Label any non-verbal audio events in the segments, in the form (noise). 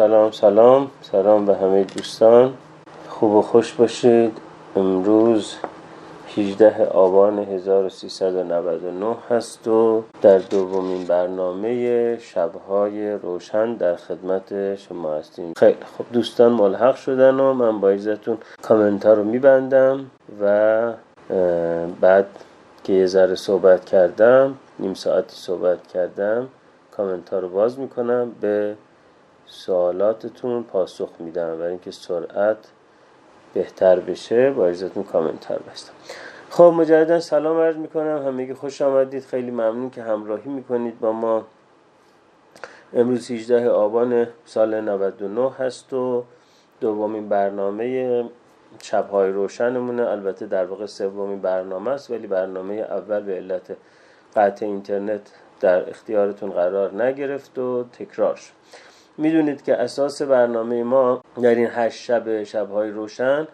سلام سلام. سلام به همه دوستان. خوب و خوش باشید. امروز 18 آبان 1399 هست و در دومین برنامه شبهای روشن در خدمت شما هستیم. خیلی خب دوستان ملحق شدن و من با ایزتون کامنت ها رو میبندم و بعد که یه ذره صحبت کردم نیم ساعتی صحبت کردم کامنت ها رو باز می‌کنم به سوالاتتون پاسخ میدم. برای اینکه سرعت بهتر بشه با اجازتون کامنتر بستم. خب مجددا سلام عرض می‌کنم. همگی خوش آمدید. خیلی ممنون که همراهی می‌کنید با ما. امروز 18 آبان سال 99 هست و دومین برنامه شبهای روشنمونه. البته در واقع سومین برنامه است ولی برنامه اول به علت قطع اینترنت در اختیارتون قرار نگرفت و تکرار شد. می‌دونید که اساس برنامه ما در این هشت شب شبهای روشن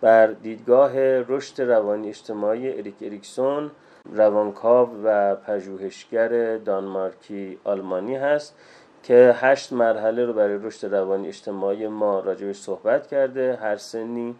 بر دیدگاه رشد روانی اجتماعی اریک اریکسون روانکاو و پژوهشگر دانمارکی آلمانی هست که هشت مرحله رو برای رشد روانی اجتماعی ما راجبش صحبت کرده. هر سنی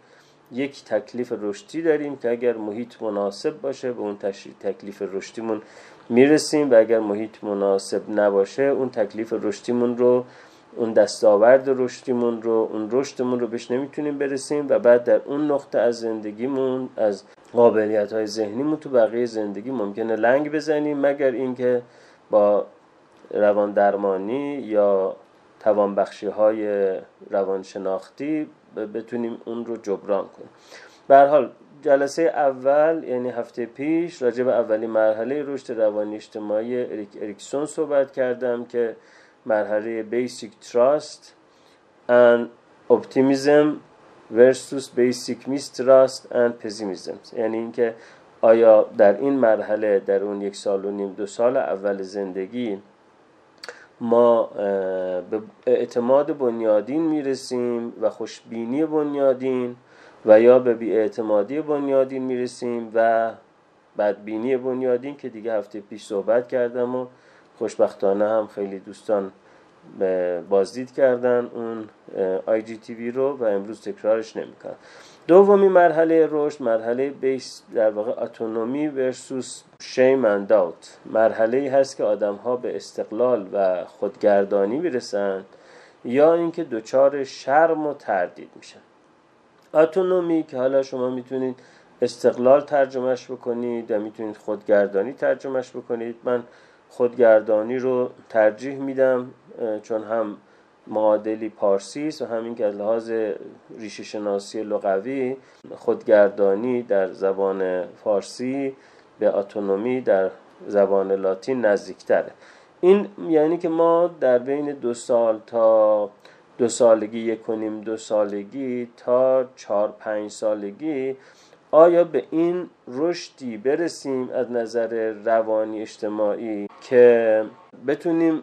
یک تکلیف رشدی داریم که اگر محیط مناسب باشه به اون تکلیف رشدیمون می‌رسیم و اگر محیط مناسب نباشه اون تکلیف رشدیمون رو اون دستاورد رشدیمون رو اون رشدمون رو بهش نمی‌تونیم برسیم و بعد در اون نقطه از زندگیمون از قابلیت های ذهنیمون تو بقیه زندگی ممکنه لنگ بزنیم مگر اینکه با روان درمانی یا توانبخشی های روانشناختی بتونیم اون رو جبران کنیم. به حال جلسه اول یعنی هفته پیش راجع به اولین مرحله رشد روانی اجتماعی اریک اریکسون صحبت کردم که مرحله Basic Trust and Optimism versus Basic Mistrust and Pessimism. یعنی اینکه آیا در این مرحله در اون یک سال و نیم دو سال اول زندگی ما به اعتماد بنیادین می‌رسیم و خوشبینی بنیادین و یا به بیاعتمادی بنیادین می‌رسیم و بدبینی بنیادین که دیگه هفته پیش صحبت کردم و خوشبختانه هم خیلی دوستان بازدید کردن اون آی جی تی وی رو و امروز تکرارش نمی‌کنن. دومی مرحله رشد مرحله بیس در واقع اتونومی ورسوس شیم اند داوت مرحله ای هست که آدم ها به استقلال و خودگردانی می‌رسند یا اینکه دچار شرم و تردید میشن. اتونومی که حالا شما می‌تونید استقلال ترجمهش بکنید و می‌تونید خودگردانی ترجمهش بکنید من خودگردانی رو ترجیح میدم چون هم معادلی پارسی است و همین که از لحاظ ریشه شناسی لغوی خودگردانی در زبان فارسی به اتونومی در زبان لاتین نزدیکتره. این یعنی که ما در بین دو سال تا دو سالگی یک کنیم دو سالگی تا چهار پنج سالگی آیا به این رشدی برسیم از نظر روانی اجتماعی که بتونیم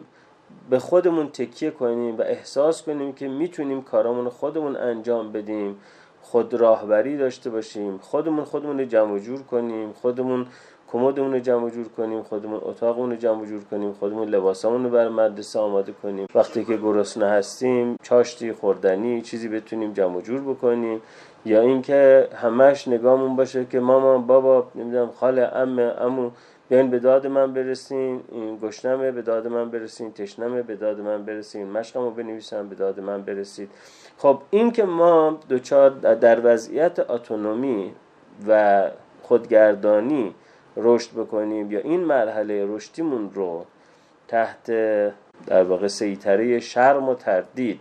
به خودمون تکیه کنیم و احساس کنیم که می‌تونیم کارامون خودمون انجام بدیم خود راهبری داشته باشیم خودمون خودمون رو جمع جور کنیم خودمون کمدمون رو جمع جور کنیم خودمون اتاقمون رو جمع جور کنیم خودمون لباسامون رو بر مدرسه آماده کنیم. وقتی که گرسنه هستیم چاشتی خوردنی چیزی بتونیم جمع جور بکنیم. یا اینکه همش نگاهمون باشه که ماما بابا نمی‌دونم خاله ام امو بیاین به داد من برسین این گشنمه به داد من برسین تشنمه به داد من برسین مشقمو بنویسم به داد من برسید. خب این که ما دوچار در وضعیت اتونومی و خودگردانی رشد بکنیم یا این مرحله رشدیمون رو تحت در واقع سیطره شرم و تردید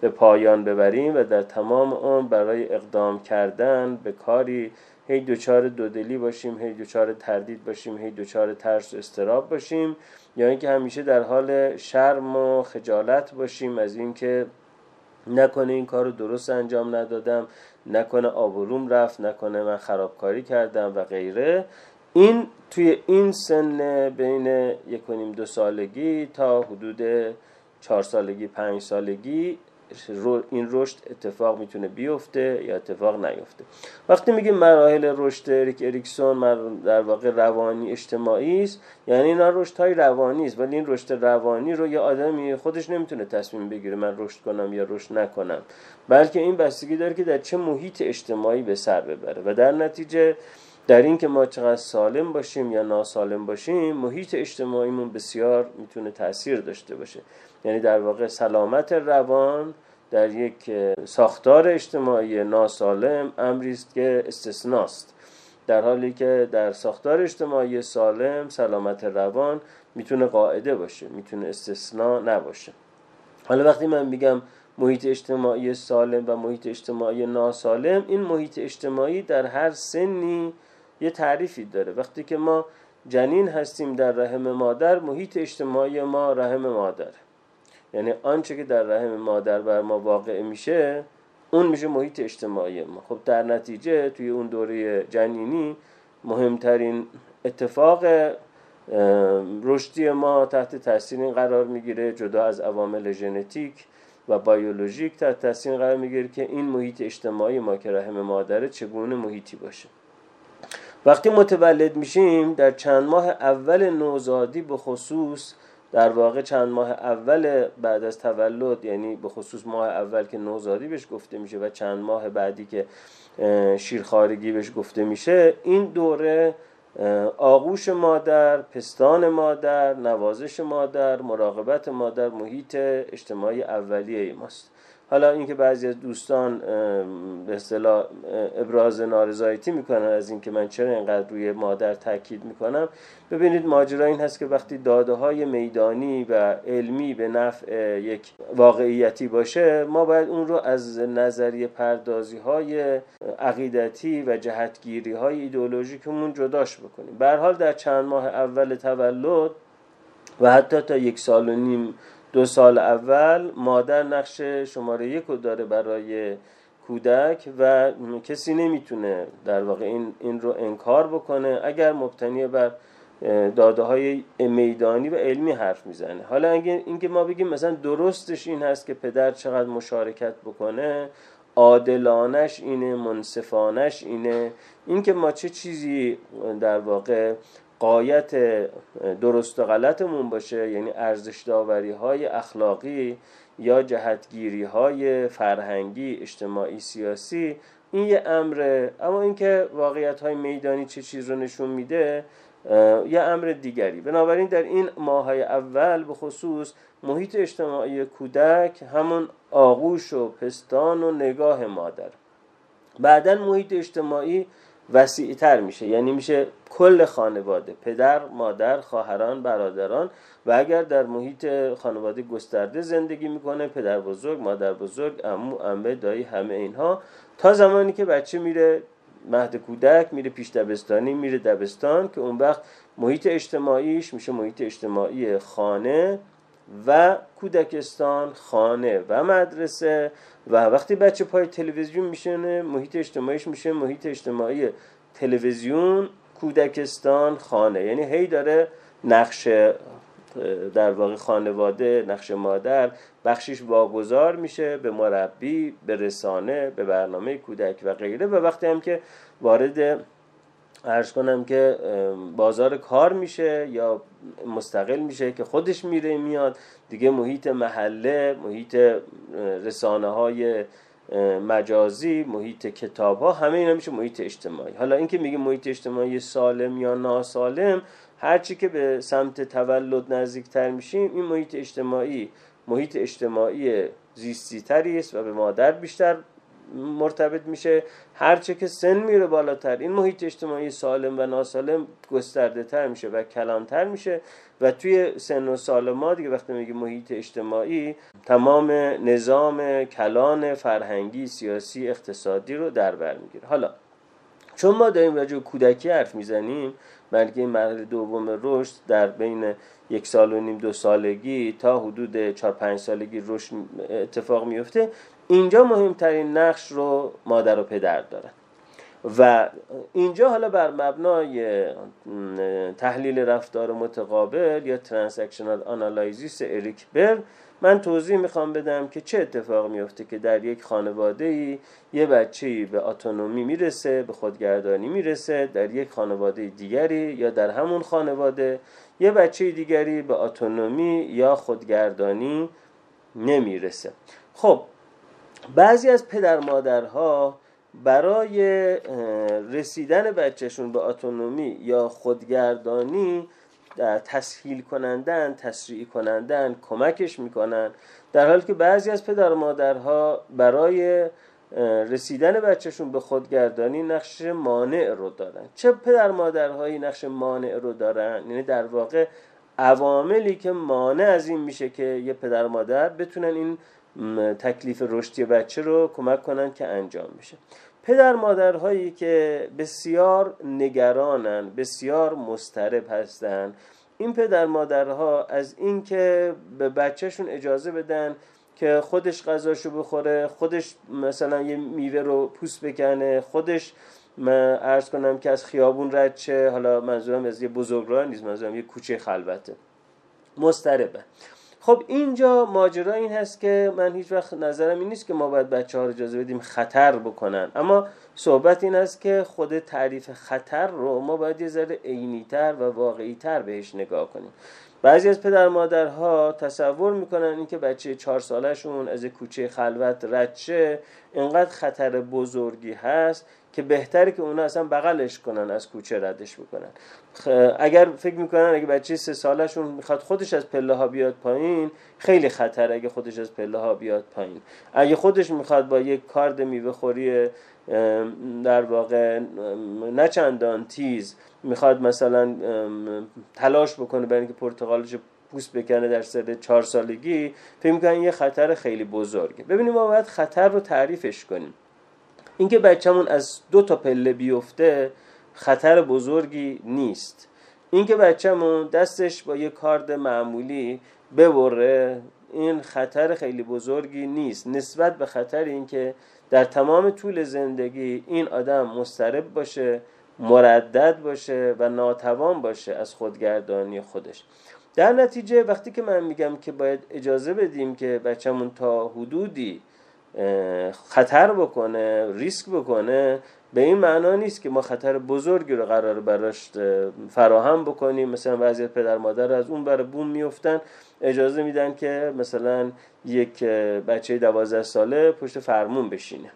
به پایان ببریم و در تمام اون برای اقدام کردن به کاری هی دوچار دودلی باشیم هی دوچار تردید باشیم هی دوچار ترس و استراب باشیم یا اینکه همیشه در حال شرم و خجالت باشیم از اینکه نکنه این کار رو درست انجام ندادم نکنه آبروم رفت نکنه من خرابکاری کردم و غیره. این توی این سن بین یک دو سالگی تا حدود چهار سالگی پنج سالگی این رشد اتفاق می‌تونه بیفته یا اتفاق نیفته. وقتی میگیم مراحل رشد اریک اریکسون در واقع روانی اجتماعی است یعنی اینا رشد های روانی است ولی این رشد روانی رو یه آدمی خودش نمی‌تونه تصمیم بگیره من رشد کنم یا رشد نکنم. بلکه این بستگی داره که در چه محیط اجتماعی به سر ببره و در نتیجه در این که ما چقدر سالم باشیم یا ناسالم باشیم محیط اجتماعیمون بسیار می‌تونه تاثیر داشته باشه. یعنی در واقع سلامت روان در یک ساختار اجتماعی ناسالم امری است که استثناست. در حالی که در ساختار اجتماعی سالم سلامت روان می‌تونه قاعده باشه می‌تونه استثنا نباشه. حالا وقتی من میگم محیط اجتماعی سالم و محیط اجتماعی ناسالم این محیط اجتماعی در هر سنی یه تعریفی داره. وقتی که ما جنین هستیم در رحم مادر محیط اجتماعی ما رحم مادر. یعنی آنچه که در رحم مادر بر ما واقع میشه اون میشه محیط اجتماعی ما. خب در نتیجه توی اون دوره جنینی مهمترین اتفاق رشدی ما تحت تاثیر این قرار می‌گیره جدا از عوامل ژنتیک و بیولوژیک تحت تاثیر قرار می‌گیره که این محیط اجتماعی ما که رحم مادره چگونه محیطی باشه. وقتی متولد میشیم در چند ماه اول نوزادی به خصوص در واقع چند ماه اول بعد از تولد یعنی به خصوص ماه اول که نوزادی بهش گفته میشه و چند ماه بعدی که شیرخارگی بهش گفته میشه این دوره آغوش مادر، پستان مادر، نوازش مادر، مراقبت مادر محیط اجتماعی اولیه ماست. حالا اینکه بعضی از دوستان به اصطلاح ابراز نارضایتی می‌کنن از اینکه من چرا اینقدر روی مادر تاکید می‌کنم. ببینید ماجرا این هست که وقتی داده های میدانی و علمی به نفع یک واقعیتی باشه ما باید اون رو از نظریه پردازی های عقیدتی و جهتگیری های ایدئولوژیکمون جداش بکنیم. به حال در چند ماه اول تولد و حتی تا یک سال و نیم دو سال اول مادر نقش شماره یک رو داره برای کودک و کسی نمی‌تونه در واقع این, این رو انکار بکنه. اگر مبتنی بر داده های میدانی و علمی حرف می‌زنه. حالا اینکه ما بگیم مثلا درستش این هست که پدر چقدر مشارکت بکنه عادلانش اینه منصفانش اینه اینکه ما چه چیزی در واقع قایت درست و غلطمون باشه یعنی ارزش داوری های اخلاقی یا جهتگیری های فرهنگی اجتماعی سیاسی این یه امره. اما اینکه واقعیت های میدانی چه چیز رو نشون میده یه امر دیگری. بنابراین در این ماه اول به خصوص محیط اجتماعی کودک همون آغوش و پستان و نگاه مادر. بعدا محیط اجتماعی وسیعتر میشه. یعنی میشه کل خانواده پدر مادر خواهران برادران و اگر در محیط خانواده گسترده زندگی می‌کنه پدر بزرگ مادر بزرگ امو امه دایی همه اینها تا زمانی که بچه میره مهد کودک میره پیش دبستانی میره دبستان که اون وقت محیط اجتماعیش میشه محیط اجتماعی خانه. و کودکستان خانه و مدرسه و وقتی بچه پای تلویزیون میشنه محیط اجتماعیش میشه محیط اجتماعی تلویزیون کودکستان خانه. یعنی هی داره نقش در واقع خانواده نقش مادر بخشش واگذار میشه به مربی به رسانه به برنامه کودک و غیره. و وقتی هم که وارد ارز کنم که بازار کار میشه یا مستقل میشه که خودش میره میاد. دیگه محیط محله محیط رسانه های مجازی محیط کتاب ها همه اینا میشه محیط اجتماعی. حالا اینکه میگه محیط اجتماعی سالم یا ناسالم هرچی که به سمت تولد نزدیکتر میشیم این محیط اجتماعی محیط اجتماعی زیستی تری است و به مادر بیشتر مرتبط میشه. هرچه که سن میره بالاتر این محیط اجتماعی سالم و ناسالم گسترده تر میشه و کلانتر میشه و توی سن و سال ما دیگه وقتی میگه محیط اجتماعی تمام نظام کلان فرهنگی سیاسی اقتصادی رو در بر می‌گیره. حالا چون ما داریم راجع کودکی حرف می‌زنیم بلکه این مرحله دوم رشد در بین یک سال و نیم دو سالگی تا حدود چهار پنج سالگی رشد اتفاق میفته اینجا مهمترین نقش رو مادر و پدر دارن. و اینجا حالا بر مبنای تحلیل رفتار متقابل یا transactional analysis اریک برن من توضیح می‌خوام بدم که چه اتفاق میفته که در یک خانواده ای یه بچه به autonomy می‌رسه به خودگردانی می‌رسه در یک خانواده دیگری یا در همون خانواده یه بچه دیگری به اتونومی یا خودگردانی نمی‌رسه. خب بعضی از پدر مادرها برای رسیدن بچهشون به اتونومی یا خودگردانی تسهیل کنندن تسریع کنندن کمکش می‌کنن. در حالی که بعضی از پدر مادرها برای رسیدن بچهشون به خودگردانی نقش مانع رو دارن. چه پدر مادرهایی نقش مانع رو دارن؟ یعنی در واقع عواملی که مانع از این میشه که یه پدر مادر بتونن این تکلیف رشدی بچه رو کمک کنن که انجام میشه پدر مادرهایی که بسیار نگرانن بسیار مسترب هستن این پدر مادرها از اینکه به بچهشون اجازه بدن که خودش غذاشو بخوره خودش مثلا یه میوه رو پوست بکنه خودش من عرض کنم که از خیابون رد چه حالا منظورم از یه بزرگراه نیست منظورم یه کوچه خلوته. مستربه خب اینجا ماجرا این هست که من هیچ وقت نظرم این نیست که ما باید بچه ها رو اجازه بدیم خطر بکنن. اما صحبت این است که خود تعریف خطر رو ما باید یه ذره عینیتر و واقعیتر بهش نگاه کنیم. بعضی از پدر مادرها تصور می‌کنن اینکه بچه چهار سالشون از کوچه خلوت رد شه اینقدر خطر بزرگی هست که بهتره که اونا اصلا بغلش کنن از کوچه ردش بکنن. اگر فکر می‌کنن اگه بچه سه سالشون می‌خواد خودش از پله ها بیاد پایین خیلی خطر اگه خودش از پله ها بیاد پایین. اگه خودش می‌خواد با یک کارد میوه خوری در واقع نه چندان تیز می‌خواد مثلا تلاش بکنه برای اینکه پرتقالش پوست بکنه در سن چهار سالگی فکر می‌کنن یه خطر خیلی بزرگه. ببینیم ما باید خطر رو تعریفش کنیم. اینکه بچه‌مون از دو تا پله بیفته خطر بزرگی نیست. اینکه بچه‌مون دستش با یه کارد معمولی ببره این خطر خیلی بزرگی نیست. نسبت به خطر اینکه در تمام طول زندگی این آدم مسترب باشه مردد باشه و ناتوان باشه از خودگردانی خودش. در نتیجه وقتی که من میگم که باید اجازه بدیم که بچهمون تا حدودی خطر بکنه ریسک بکنه به این معنا نیست که ما خطر بزرگی رو قرار براش فراهم بکنیم. مثلا بعضی پدر مادر از اون بر بوم میفتن اجازه میدن که مثلا یک بچه دوازده ساله پشت فرمون بشینه.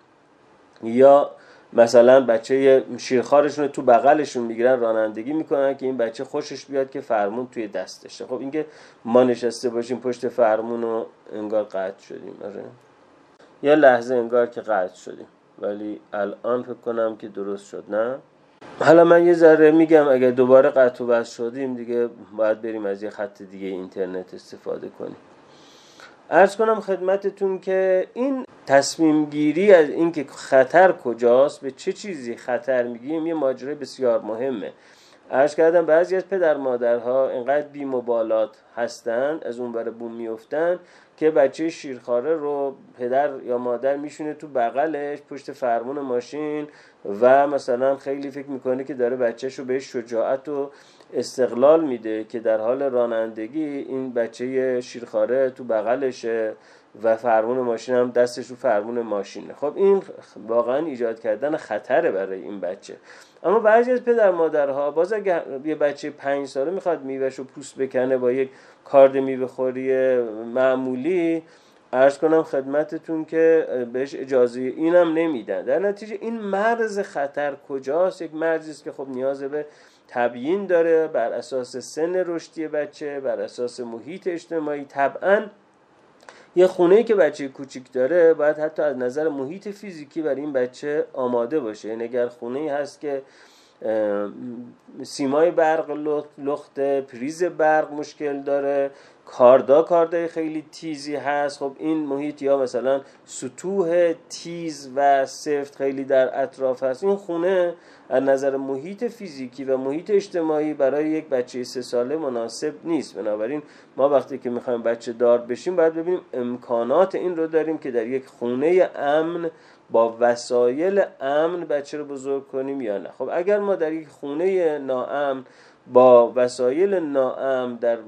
یا مثلا بچه شیرخارشون رو تو بغلشون می‌گیرن رانندگی می‌کنن که این بچه خوشش بیاد که فرمون توی دستشه. خب اینکه ما نشسته باشیم پشت فرمون و انگار قطع شدیم. آره. یه لحظه انگار که قطع شدیم. ولی الان فکر کنم که درست شد نه؟ حالا من یه ذره میگم اگر دوباره قطع و بس شدیم دیگه باید بریم از یه خط دیگه اینترنت استفاده کنیم. ارز کنم خدمتتون که این تصمیم گیری از اینکه خطر کجاست به چه چیزی خطر میگیم یه ماجرای بسیار مهمه. ارز کردم بعضی از پدر مادرها اینقدر بی مبالات هستند از اون بره بوم میفتن که بچه شیرخواره رو پدر یا مادر میشونه تو بغلش پشت فرمون ماشین و مثلا خیلی فکر می‌کنه که داره بچهش رو بهش شجاعت و استقلال میده که در حال رانندگی این بچه شیرخواره تو بغلشه. و فرمون ماشین هم دستش رو فرمون ماشینه. خب این واقعا ایجاد کردن خطره برای این بچه. اما بعضی از پدر مادرها باز اگر یه بچه پنج ساله می‌خواد میوهش رو پوست بکنه با یک کارد میوه خوری معمولی ارز کنم خدمتتون که بهش اجازه اینم نمیدن. در نتیجه این مرز خطر کجاست؟ یک مرزی است که خب نیاز به تبیین داره بر اساس سن رشدی بچه بر اساس محیط اجتماعی. طبعا یه خونه که بچه کوچیک داره باید حتی از نظر محیط فیزیکی برای این بچه آماده باشه. یعنی اگر خونه هست که سیمای برق لخت پریز برق مشکل داره کاردا کاردای خیلی تیزی هست خب این محیط یا مثلا سطوح تیز و سفت خیلی در اطراف هست. این خونه از نظر محیط فیزیکی و محیط اجتماعی برای یک بچه سه ساله مناسب نیست. بنابراین ما وقتی که می‌خوایم بچه دار بشیم باید ببینیم امکانات این رو داریم که در یک خونه امن با وسایل امن بچه رو بزرگ کنیم یا نه. خب اگر ما در یک خونه ناامن با وسایل ناامن در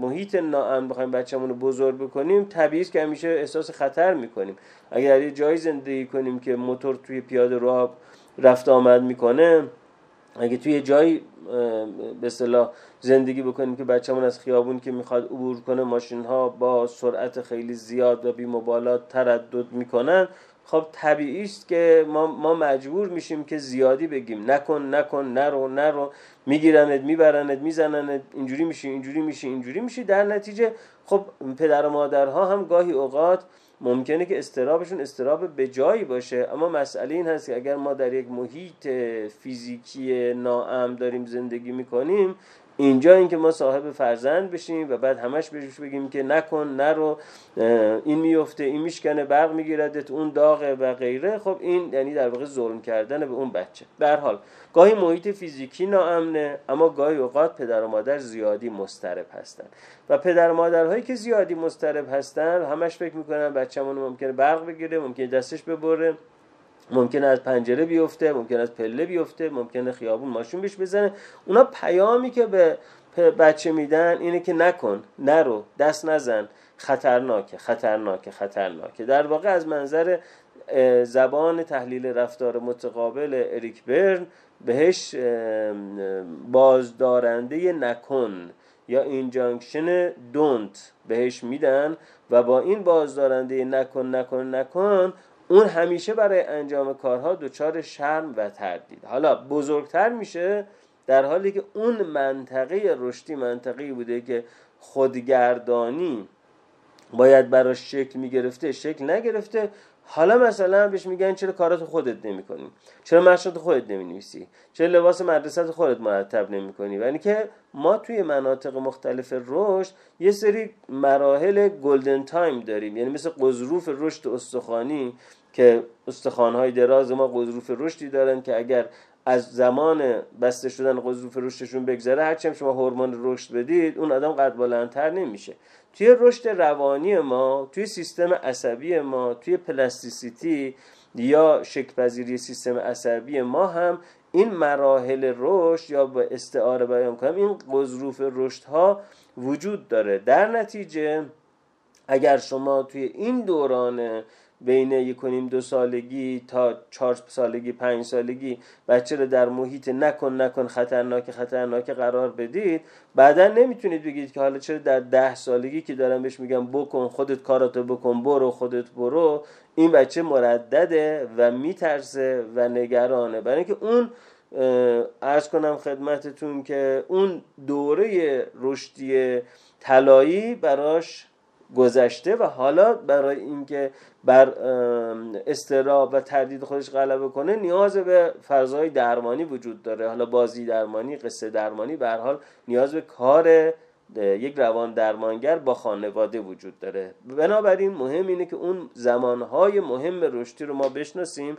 محیط ناامن بخوایم بچه‌مون رو بزرگ بکنیم طبیعی که همیشه احساس خطر می‌کنیم. اگر یه جایی زندگی کنیم که موتور توی پیاده راه رفت آمد می‌کنه. اگه توی جایی به اصطلاح زندگی بکنیم که بچه‌مون از خیابون که می‌خواد عبور کنه ماشین ها با سرعت خیلی زیاد و بی مبالات تردد می‌کنن خب طبیعی است که ما, ما مجبور میشیم که زیادی بگیم. نکن نکن نرو نرو. میگیرنت میبرنت میزننت. اینجوری میشی اینجوری میشی اینجوری میشی. در نتیجه خب پدر و مادرها هم گاهی اوقات ممکنه که استرابشون استراب به جایی باشه اما مسئله این هست که اگر ما در یک محیط فیزیکی ناام داریم زندگی می‌کنیم اینجا اینکه ما صاحب فرزند بشیم و بعد همش بهش بگیم که نکن نرو این میفته این میشکنه برق میگیردت اون داغه و غیره. خب این یعنی در واقع ظلم کردن به اون بچه. در حال گاهی محیط فیزیکی ناامنه اما گاهی اوقات پدر و مادر زیادی مسترب هستن و پدر و مادرهایی که زیادی مسترب هستن همش فکر می‌کنن بچه‌مون ممکنه برق بگیره ممکنه دستش ببره. ممکنه از پنجره بیفته ممکنه از پله بیفته ممکنه خیابون ماشین بهش بزنه. اونا پیامی که به بچه میدن اینه که نکن نرو دست نزن. خطرناکه خطرناکه خطرناکه. در واقع از منظر زبان تحلیل رفتار متقابل اریک برن بهش بازدارنده نکن یا اینجانکشن دونت بهش میدن و با این بازدارنده نکن نکن نکن اون همیشه برای انجام کارها دچار شرم و تردید. حالا بزرگتر میشه در حالی که اون منطقه رشدی منطقه بوده که خودگردانی باید براش شکل می‌گرفته شکل نگرفته. حالا مثلا بهش میگن چرا کارات خودت نمی‌کنی؟ چرا مشرات خودت نمی‌نویسی؟ چرا لباس مدرسه خودت مرتب نمی‌کنی؟ و یعنی که ما توی مناطق مختلف رشد یه سری مراحل گلدن تایم داریم. یعنی مثل قضروف رشد استخوانی که استخوانهای دراز ما قضروف رشدی دارن که اگر از زمان بسته شدن قضروف رشدشون بگذره هرچند شما هورمون رشد بدید اون آدم قد بلندتر نمیشه. توی رشد روانی ما توی سیستم عصبی ما توی پلاستیسیتی یا شکلپذیری سیستم عصبی ما هم این مراحل رشد یا به استعاره بیان کنم این قضروف رشد ها وجود داره. در نتیجه اگر شما توی این دوران بین یک کنیم دو سالگی تا چهار سالگی پنج سالگی. بچه رو در محیط نکن نکن خطرناک خطرناک قرار بدید. بعدا نمی‌تونید بگید که حالا چرا در ده سالگی که دارم بهش میگم بکن خودت کاراتو بکن برو خودت برو. این بچه مردده و میترسه و نگرانه. برای اینکه اون ارز کنم خدمتتون که اون دوره رشدی طلایی براش گذشته و حالا برای اینکه بر استراب و تردید خودش غلبه کنه نیاز به فضای درمانی وجود داره. حالا بازی درمانی قصه درمانی به حال نیاز به کار یک روان درمانگر با خانواده وجود داره. بنابراین مهم اینه که اون زمانهای مهم رشدی رو ما بشناسیم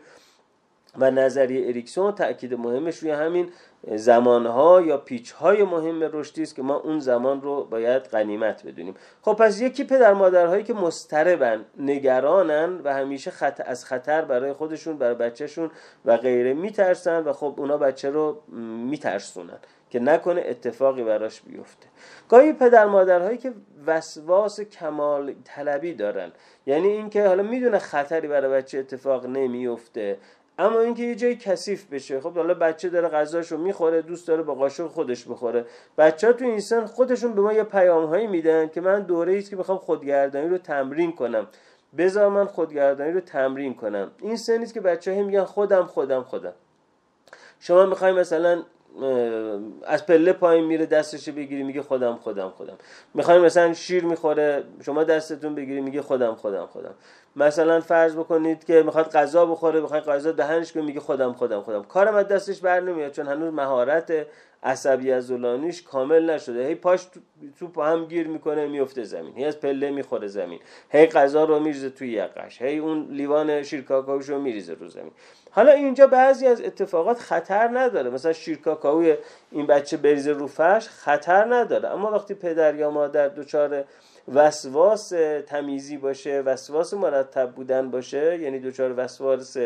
و نظریه اریکسون تاکید مهمش روی همین زمانها یا پیچهای مهم رشدی است که ما اون زمان رو باید غنیمت بدونیم. خب پس یکی پدر مادرهایی که مستربن نگرانن و همیشه خط... از خطر برای خودشون برای بچهشون و غیره میترسن و خب اونا بچه رو میترسونن که نکنه اتفاقی براش بیفته. گاهی پدر مادرهایی که وسواس کمال طلبی دارن یعنی اینکه حالا می‌دونه خطری برای بچه اتفاق نمیفته اما اینکه یه جای کثیف بشه. خب حالا بچه داره غذاشو می‌خوره دوست داره با قاشق خودش بخوره. بچه تو این سن خودشون به ما یه پیام هایی میدن که من دوره است که می‌خوام خودگردانی رو تمرین کنم. بذار من خودگردانی رو تمرین کنم. این سنی که بچه ها میگن خودم خودم خودم. شما می‌خوای مثلا از پله پایین میره دستش بگیری میگه خودم خودم خودم. می‌خوایم مثلا شیر می‌خوره شما دستتون بگیری میگه خودم خودم خودم. مثلا فرض بکنید که می‌خواد غذا بخوره می‌خواد غذا دهنش کنه میگه خودم خودم خودم. کارم از دستش بر نمیاد چون هنوز مهارت عصبی از کامل نشده. هی پاش تو هم گیر می‌کنه میفته زمین. هی از پله می‌خوره زمین. هی غذا رو میریزه توی یقش هی اون لیوان شیرکاکاوش رو میریزه رو زمین. حالا اینجا بعضی از اتفاقات خطر نداره. مثلا شیرکاکاوی این بچه بریزه رو فرش خطر نداره. اما وقتی پدر یا مادر دچار وسواس تمیزی باشه وسواس مرتب بودن باشه یعنی دچار وسواس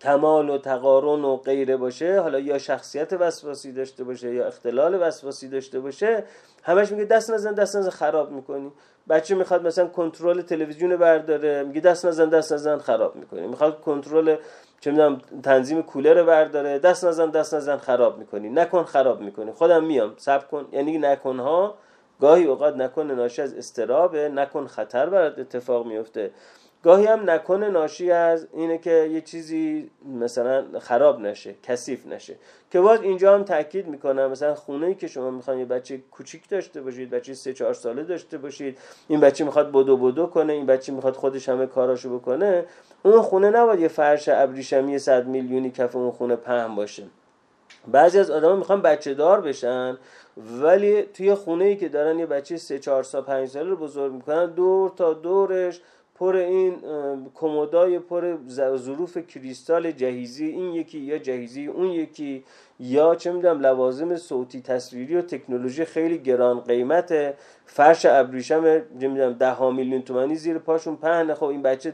کمال و تقارن و غیره باشه حالا یا شخصیت وسواسی داشته باشه یا اختلال وسواسی داشته باشه همش میگه دست نزن دست نزن خراب می‌کنی. بچه می‌خواد مثلا کنترل تلویزیون برداره میگه دست نزن دست نزن خراب می‌کنی. می‌خواد کنترل چه می‌دونم تنظیم کولر برداره. دست نزن دست نزن خراب می‌کنی. نکن خراب می‌کنی. خودم میام سب کن. یعنی نکن ها گاهی اوقات نکن ناشی از استرابه. نکن خطر برات اتفاق میفته گاهی هم نکنه ناشی از اینه که یه چیزی مثلا خراب نشه کثیف نشه. که باز اینجا هم تاکید می‌کنم مثلا خونه ای که شما می‌خوان یه بچه کوچیک داشته باشید بچه سه چهار ساله داشته باشید این بچه می‌خواد بدو بدو کنه این بچه می‌خواد خودش همه کاراشو بکنه اون خونه نباید یه فرش ابریشمی صد میلیونی کف اون خونه پهن باشه. بعضی از آدما می‌خوان بچه دار بشن ولی توی خونه ای که دارن یه بچه سه چهار سال پنج ساله رو بزرگ می‌کنن دور تا دورش پر این کمدای پر ظروف کریستال جهیزی این یکی یا جهیزی اون یکی یا چه می‌دونم لوازم صوتی تصویری و تکنولوژی خیلی گران قیمت فرش ابریشم نمی‌دونم ده ها میلیون تومانی زیر پاشون پهنه. خب این بچه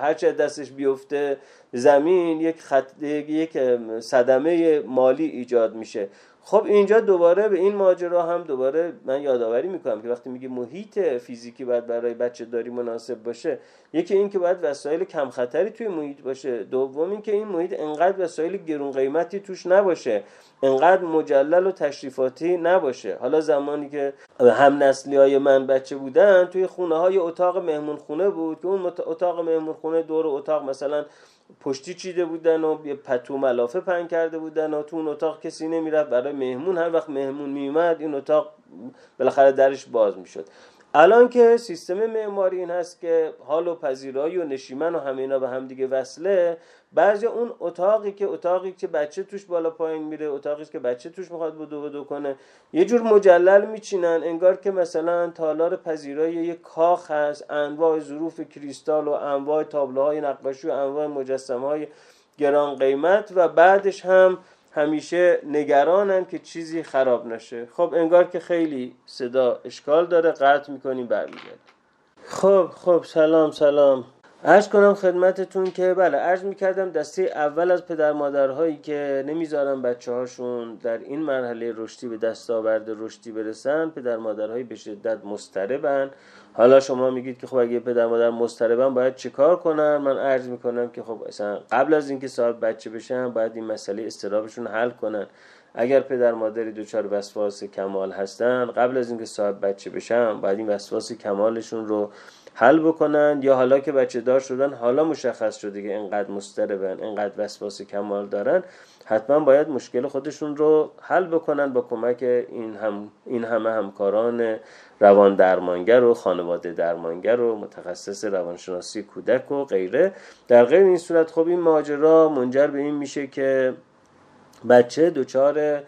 هر چه دستش بیفته زمین یک خط یک صدمه مالی ایجاد میشه. خب اینجا دوباره به این ماجرا هم دوباره من یادآوری می‌کنم که وقتی میگه محیط فیزیکی باید برای بچه داری مناسب باشه یکی این که باید وسایل کم خطری توی محیط باشه دوم این که این محیط انقدر وسایل گرون قیمتی توش نباشه انقدر مجلل و تشریفاتی نباشه. حالا زمانی که هم نسلی های من بچه بودن توی خونه های اتاق مهمون خونه بود که اون اتاق مهمون خونه دور اتاق مثلا پشتی چیده بودن و یه پتو ملافه پن کرده بودن و تو اون اتاق کسی نمی‌رفت. برای مهمون هر وقت مهمون میومد این اتاق بالاخره درش باز می‌شد. الان که سیستم معماری این هست که حال و پذیرایی و نشیمن و همه اینا به هم دیگه وصله بعضی اون اتاقی که اتاقی که بچه توش بالا پایین میره اتاقی که بچه توش می‌خواد بدو بدو کنه یه جور مجلل میچینن انگار که مثلا تالار پذیرایی یه کاخ هست انواع ظروف کریستال و انواع تابلوهای نقاشی و انواع مجسمه های گران قیمت و بعدش هم همیشه نگرانن که چیزی خراب نشه. خب انگار که خیلی صدا اشکال داره قطع می‌کنیم برمیگرد خب خب سلام سلام. عرض کنم خدمتتون که بله عرض می‌کردم دسته اول از پدر مادرهایی که نمی‌ذارن بچه هاشون در این مرحله رشدی به دستاورد رشدی برسن پدر مادرهایی به شدت مستربن حالا شما میگید که خب اگه پدر مادر مستربن باید چیکار کنن؟ من عرض می‌کنم که خب اصلا قبل از اینکه صاحب بچه بشن باید این مسئله استرابشون حل کنن. اگر پدر مادری دچار وسواس کمال هستن قبل از اینکه صاحب بچه بشن باید این وسواس کمالشون رو حل بکنن یا حالا که بچه دار شدن حالا مشخص شده که انقدر مستربن انقدر وسواس کمال دارن حتما باید مشکل خودشون رو حل بکنن با کمک این, هم این همه همکاران روان درمانگر و خانواده درمانگر و متخصص روانشناسی کودک و غیره. در غیر این صورت خب این ماجرا منجر به این میشه که بچه دچار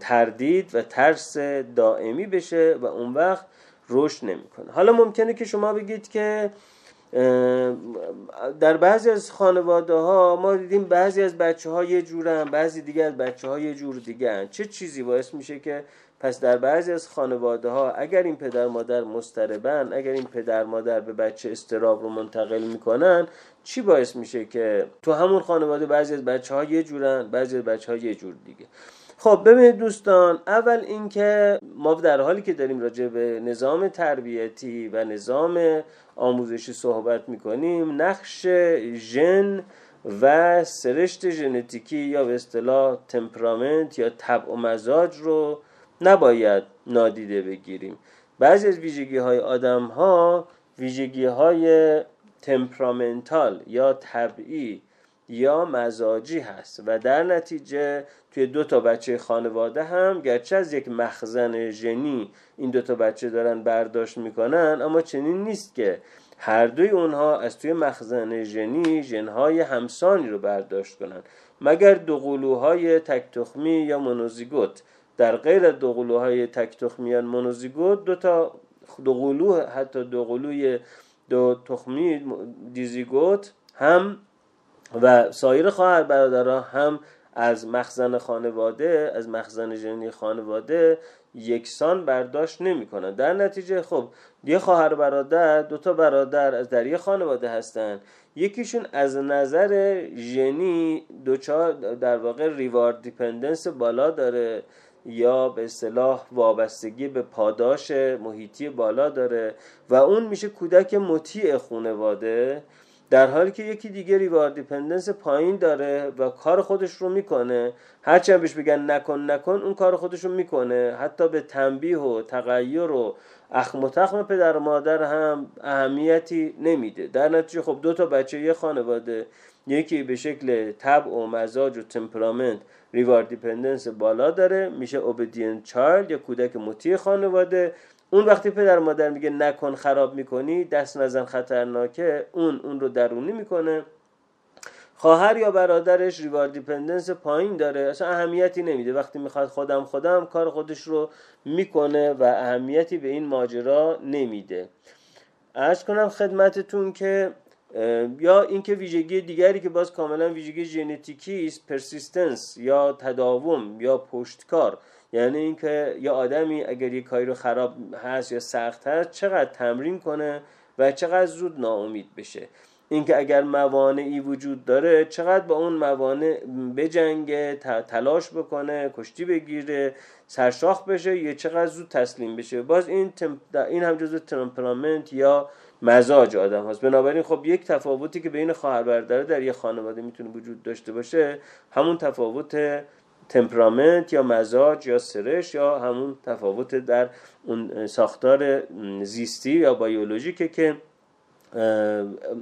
تردید و ترس دائمی بشه و اون وقت رشد نمی‌کنه حالا ممکنه که شما بگید که در بعضی از خانواده ها ما دیدیم بعضی از بچه ها یه جورن بعضی دیگه از بچه ها یه جور دیگه هن. چه چیزی باعث میشه که پس در بعضی از خانواده ها اگر این پدر مادر مستربن اگر این پدر مادر به بچه استراب رو منتقل می‌کنن چی باعث میشه که تو همون خانواده بعضی از بچه ها یه جورن بعضی از بچه ها یه جور دیگه خب ببینید دوستان اول اینکه ما در حالی که داریم راجع به نظام تربیتی و نظام آموزشی صحبت می‌کنیم نقش ژن و سرشت ژنتیکی یا به اصطلاح تمپرامنت یا طبع و مزاج رو نباید نادیده بگیریم. بعضی از ویژگی های آدم ها ویژگی های تمپرامنتال یا طبعی یا مزاجی هست. و در نتیجه توی دو تا بچه خانواده هم گرچه از یک مخزن ژنی این دو تا بچه دارن برداشت می‌کنن اما چنین نیست که هر دوی اونها از توی مخزن ژنی ژنهای همسانی رو برداشت کنن. مگر دوقلوهای تک تخمی یا مونوزیگوت. در غیر دوقلوهای تک تخمیان مونوزیگوت دو تا دوقلو حتی دوقلوی دو تخمی دیزیگوت هم و سایر خواهر برادرها هم از مخزن خانواده از مخزن ژنی خانواده یکسان برداشت نمی‌کنن در نتیجه خب یه خواهر برادر دو تا برادر از در یه خانواده هستن. یکیشون از نظر ژنی دوچار در واقع ریوارد دیپندنس بالا داره یا به اصطلاح وابستگی به پاداش محیطی بالا داره و اون میشه کودک مطیع خانواده. در حالی که یکی دیگه ریوار دیپندنس پایین داره و کار خودش رو می‌کنه هرچند بهش بگن نکن نکن اون کار خودش رو می‌کنه. حتی به تنبیه و تغییر و اخم و تخم پدر و مادر هم اهمیتی نمیده. در نتیجه خب دو تا بچه یه خانواده یکی به شکل تب و مزاج و تمپرامنت reward dependence بالا داره. میشه obedient child یا کودک مطیع خانواده. اون وقتی پدر مادر میگه نکن خراب می‌کنی دست نزن خطرناکه اون اون رو درونی می‌کنه. خواهر یا برادرش reward dependence پایین داره. اصلا اهمیتی نمیده. وقتی می‌خواد خودم خودم کار خودش رو می‌کنه و اهمیتی به این ماجرا نمیده. عرض کنم خدمتتون که یا اینکه ویژگی دیگری که باز کاملا ویژگی ژنتیکی است پرسیستنس یا تداوم یا پشتکار. یعنی اینکه یه آدمی اگر یه کاری رو خراب هست یا سخت هست چقدر تمرین کنه و چقدر زود ناامید بشه. اینکه اگر موانعی وجود داره چقدر با اون موانع بجنگه تلاش بکنه کشتی بگیره سرشاخ بشه یا چقدر زود تسلیم بشه. باز این این هم جزو تمپرامنت یا مزاج آدم هست بنابراین خب یک تفاوتی که بین خواهر برادر در یه خانواده می‌تونه وجود داشته باشه همون تفاوت تمپرامنت یا مزاج یا سرش یا همون تفاوت در اون ساختار زیستی یا بیولوژیکه که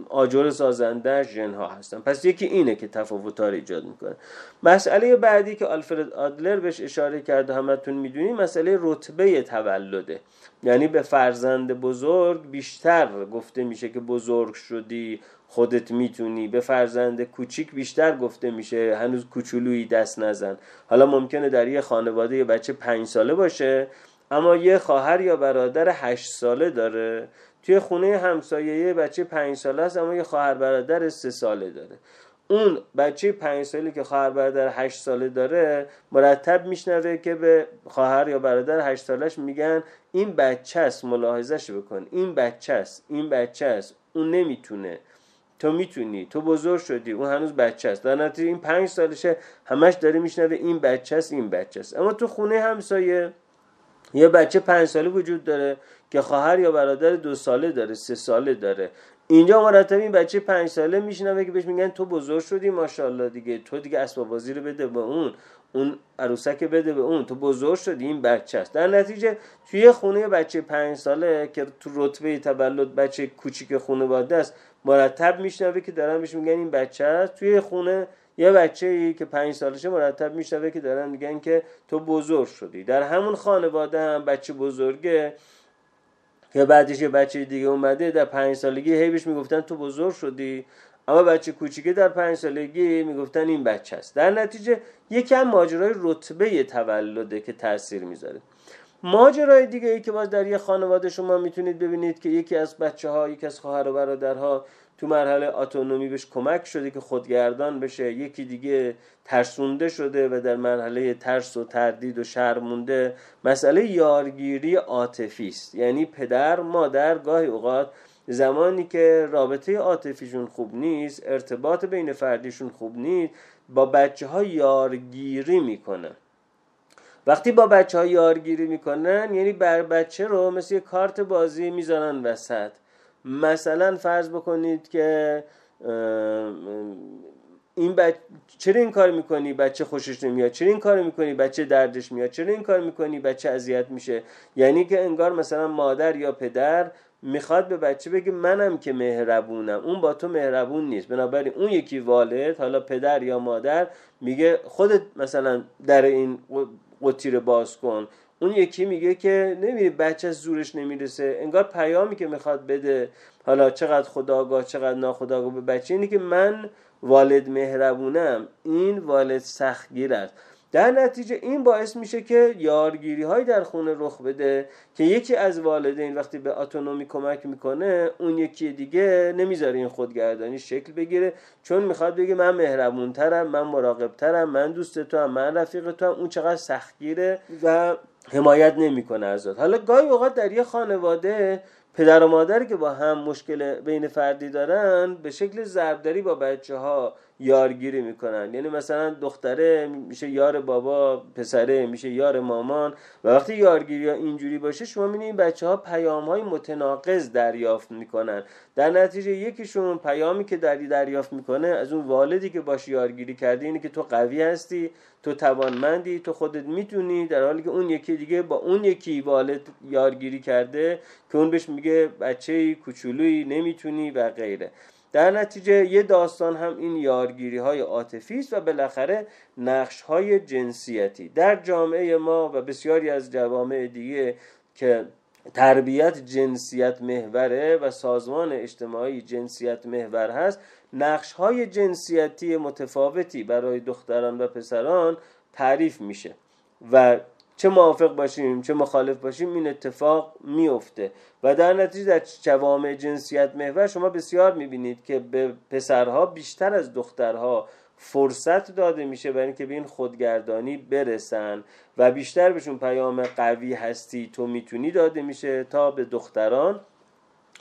آجر سازنده ژن ها هستن. پس یکی اینه که تفاوت ها ایجاد می‌کنه. مسئله بعدی که آلفرد آدلر بهش اشاره کرده همتون می‌دونید مسئله رتبه تولده. یعنی به فرزند بزرگ بیشتر گفته میشه که بزرگ شدی خودت می‌تونی. به فرزند کوچیک بیشتر گفته میشه هنوز کوچولویی دست نزن. حالا ممکنه در یه خانواده یه بچه پنج ساله باشه اما یه خواهر یا برادر هشت ساله داره. توی خونه همسایه یه بچه پنج ساله است اما یه خواهر برادر سه ساله داره. اون بچه پنج ساله که خواهر برادر هشت ساله داره مرتب میشنوه که به خواهر یا برادر هشت سالش میگن این بچه است ملاحظهش بکن. این بچه است این بچه است. اون نمی‌تونه تو می‌تونی. تو بزرگ شدی اون هنوز بچه است. در نتیجه این پنج سالشه همش داره میشنوه این بچه است این بچه است. اما تو خونه همسایه یه بچه پنج ساله وجود داره که خواهر یا برادر دو ساله داره سه ساله داره. اینجا مرتب این بچه پنج ساله میشنوه که بهش میگن تو بزرگ شدی ماشاءالله دیگه. تو دیگه اسباب بازی رو بده به اون اون عروسک بده به اون. تو بزرگ شدی این بچه است. در نتیجه توی خونه بچه پنج ساله که تو رتبه تولد بچه کوچیک خانواده است مرتب میشنوه که دارن بهش میگن این بچه است. توی خونه یه بچه ای که پنج سالشه مرتب میشنوه که دارن میگن که تو بزرگ شدی. در همون خانواده هم بچه بزرگه. که بعدش یه بچه دیگه اومده در پنج سالگی هی بهش می‌گفتن تو بزرگ شدی. اما بچه کوچیکه در پنج سالگی می‌گفتن این بچه است. در نتیجه یکم ماجرای رتبه تولده که تاثیر می‌ذاره. ماجرای دیگه ای که باز در یه خانواده شما می‌تونید ببینید که یکی از بچه ها یکی از خواهر و برادرها تو مرحله اتونومی بهش کمک شده که خودگردان بشه یکی دیگه ترسونده شده و در مرحله ترس و تردید و شرمونده مسئله یارگیری عاطفی است. یعنی پدر مادر گاهی اوقات زمانی که رابطه عاطفیشون خوب نیست ارتباط بین فردیشون خوب نیست با بچه ها یارگیری می‌کنه. وقتی با بچه ها یارگیری می‌کنن یعنی بر بچه رو مثل یه کارت بازی می‌زنن وسط. مثلا فرض بکنید که این بچه چرا این کار می‌کنی؟ بچه خوشش نمیاد. چرا این کار می‌کنی؟ بچه دردش میاد. چرا این کار می‌کنی؟ بچه اذیت میشه. یعنی که انگار مثلا مادر یا پدر می‌خواد به بچه بگه منم که مهربونم. اون با تو مهربون نیست. بنابراین اون یکی والد حالا پدر یا مادر میگه خودت مثلا در این قطی رو باز کن. اون یکی میگه که نمیری بچه از زورش نمی‌رسه. انگار پیامی که می‌خواد بده حالا چقدر خداگاه چقدر ناخداگاه به بچه اینه که من والد مهربونم. این والد سختگیر است. در نتیجه این باعث میشه که یارگیری های در خونه رخ بده که یکی از والدین وقتی به اتونومی کمک می‌کنه اون یکی دیگه نمی‌ذاره این خودگردانی شکل بگیره چون می‌خواد بگه من مهربونترم من مراقبترم من دوست تو هم من رفیق تو هم اون چقدر سختگیره و حمایت نمی‌کنه ازت. حالا گاهی اوقات در یه خانواده پدر و مادری که با هم مشکل بین فردی دارن به شکل ضربدری با بچه ها یارگیری می‌کنن. یعنی مثلا دختره میشه یار بابا پسره میشه یار مامان. و وقتی یارگیری ها اینجوری باشه شما می‌بینید بچه ها پیام های متناقض دریافت می‌کنن. در نتیجه یکیشون پیامی که دری دریافت می‌کنه از اون والدی که باش یارگیری کرده اینه که تو قوی هستی تو توانمندی تو خودت می‌تونی در حالی که اون یکی دیگه با اون یکی والد یارگیری کرده که اون بهش میگه بچه کوچولویی نمی‌تونی و غیره. در نتیجه یه داستان هم این یارگیری های عاطفی است و بالاخره نقش های جنسیتی. در جامعه ما و بسیاری از جوامع دیگه که تربیت جنسیت محوره و سازمان اجتماعی جنسیت محور هست نقش های جنسیتی متفاوتی برای دختران و پسران تعریف میشه. و چه موافق باشیم چه مخالف باشیم این اتفاق میفته و در نتیجه در جوامع جنسیت محور شما بسیار می‌بینید که به پسرها بیشتر از دخترها فرصت داده میشه برای اینکه به این خودگردانی برسن و بیشتر بهشون پیام قوی هستی تو می‌تونی داده میشه تا به دختران.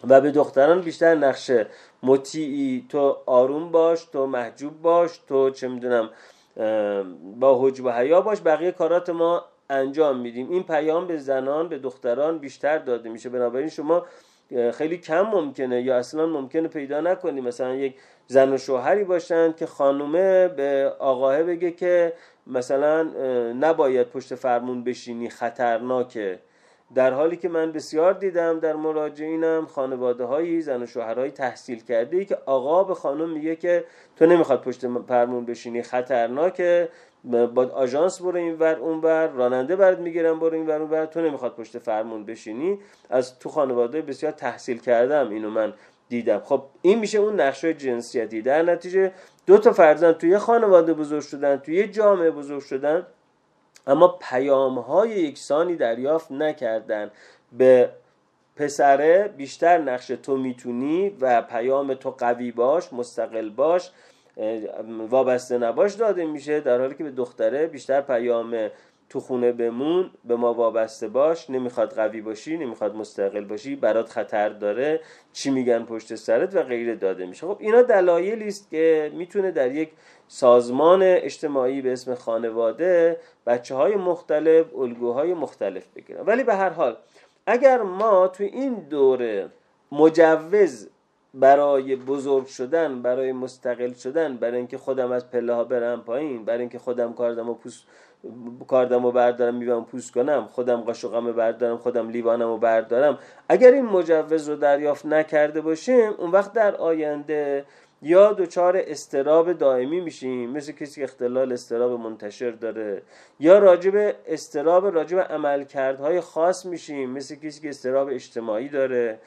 و به دختران بیشتر نقشه مطیعی تو آروم باش تو محجوب باش تو چه می‌دونم با حجب و حیا باش بقیه کارات ما انجام میدیم. این پیام به زنان به دختران بیشتر داده میشه. بنابراین شما خیلی کم ممکنه یا اصلا ممکنه پیدا نکنی. مثلا یک زن و شوهری باشند که خانومه به آقاه بگه که مثلا نباید پشت فرمون بشینی خطرناکه. در حالی که من بسیار دیدم در مراجعینم خانواده هایی زن و شوهرهایی تحصیل کرده ای که آقا به خانم میگه که تو نمی‌خواد پشت فرمون بشینی خطرناکه با آژانس برو این ور اون ور راننده برات می‌گیرم برو این ور اون ور تو نمی‌خواد پشت فرمون بشینی. از تو خانواده بسیار تحصیل کردم اینو من دیدم. خب این میشه اون نقشه جنسیتی. در نتیجه دو تا فرزند توی خانواده بزرگ شدن توی جامعه بزرگ شدن. اما پیام های یکسانی دریافت نکردن. به پسره بیشتر نقش تو می‌تونی و پیام تو قوی باش مستقل باش وابسته نباش داده میشه. در حالی که به دختره بیشتر پیام تو خونه بمون به ما وابسته باش نمی‌خواد قوی باشی نمی‌خواد مستقل باشی برات خطر داره چی میگن پشت سرت و غیره داده میشه. خب اینا دلایلی است که می‌تونه در یک سازمان اجتماعی به اسم خانواده بچه های مختلف الگوهای مختلف بگیرن. ولی به هر حال اگر ما تو این دوره مجوز برای بزرگ شدن برای مستقل شدن برای اینکه خودم از پله ها برم پایین برای اینکه خودم کاردم و پوست کاردم و بردارم می‌برم پوست کنم خودم قاشقم بردارم خودم لیوانم و بردارم. اگر این مجوز رو دریافت نکرده باشیم اون وقت در آینده یا دچار استراب دائمی میشیم مثل کسی که اختلال استراب منتشر داره یا راجب استراب راجب عملکردهای خاص میشیم مثل کسی که استراب اجتماعی داره.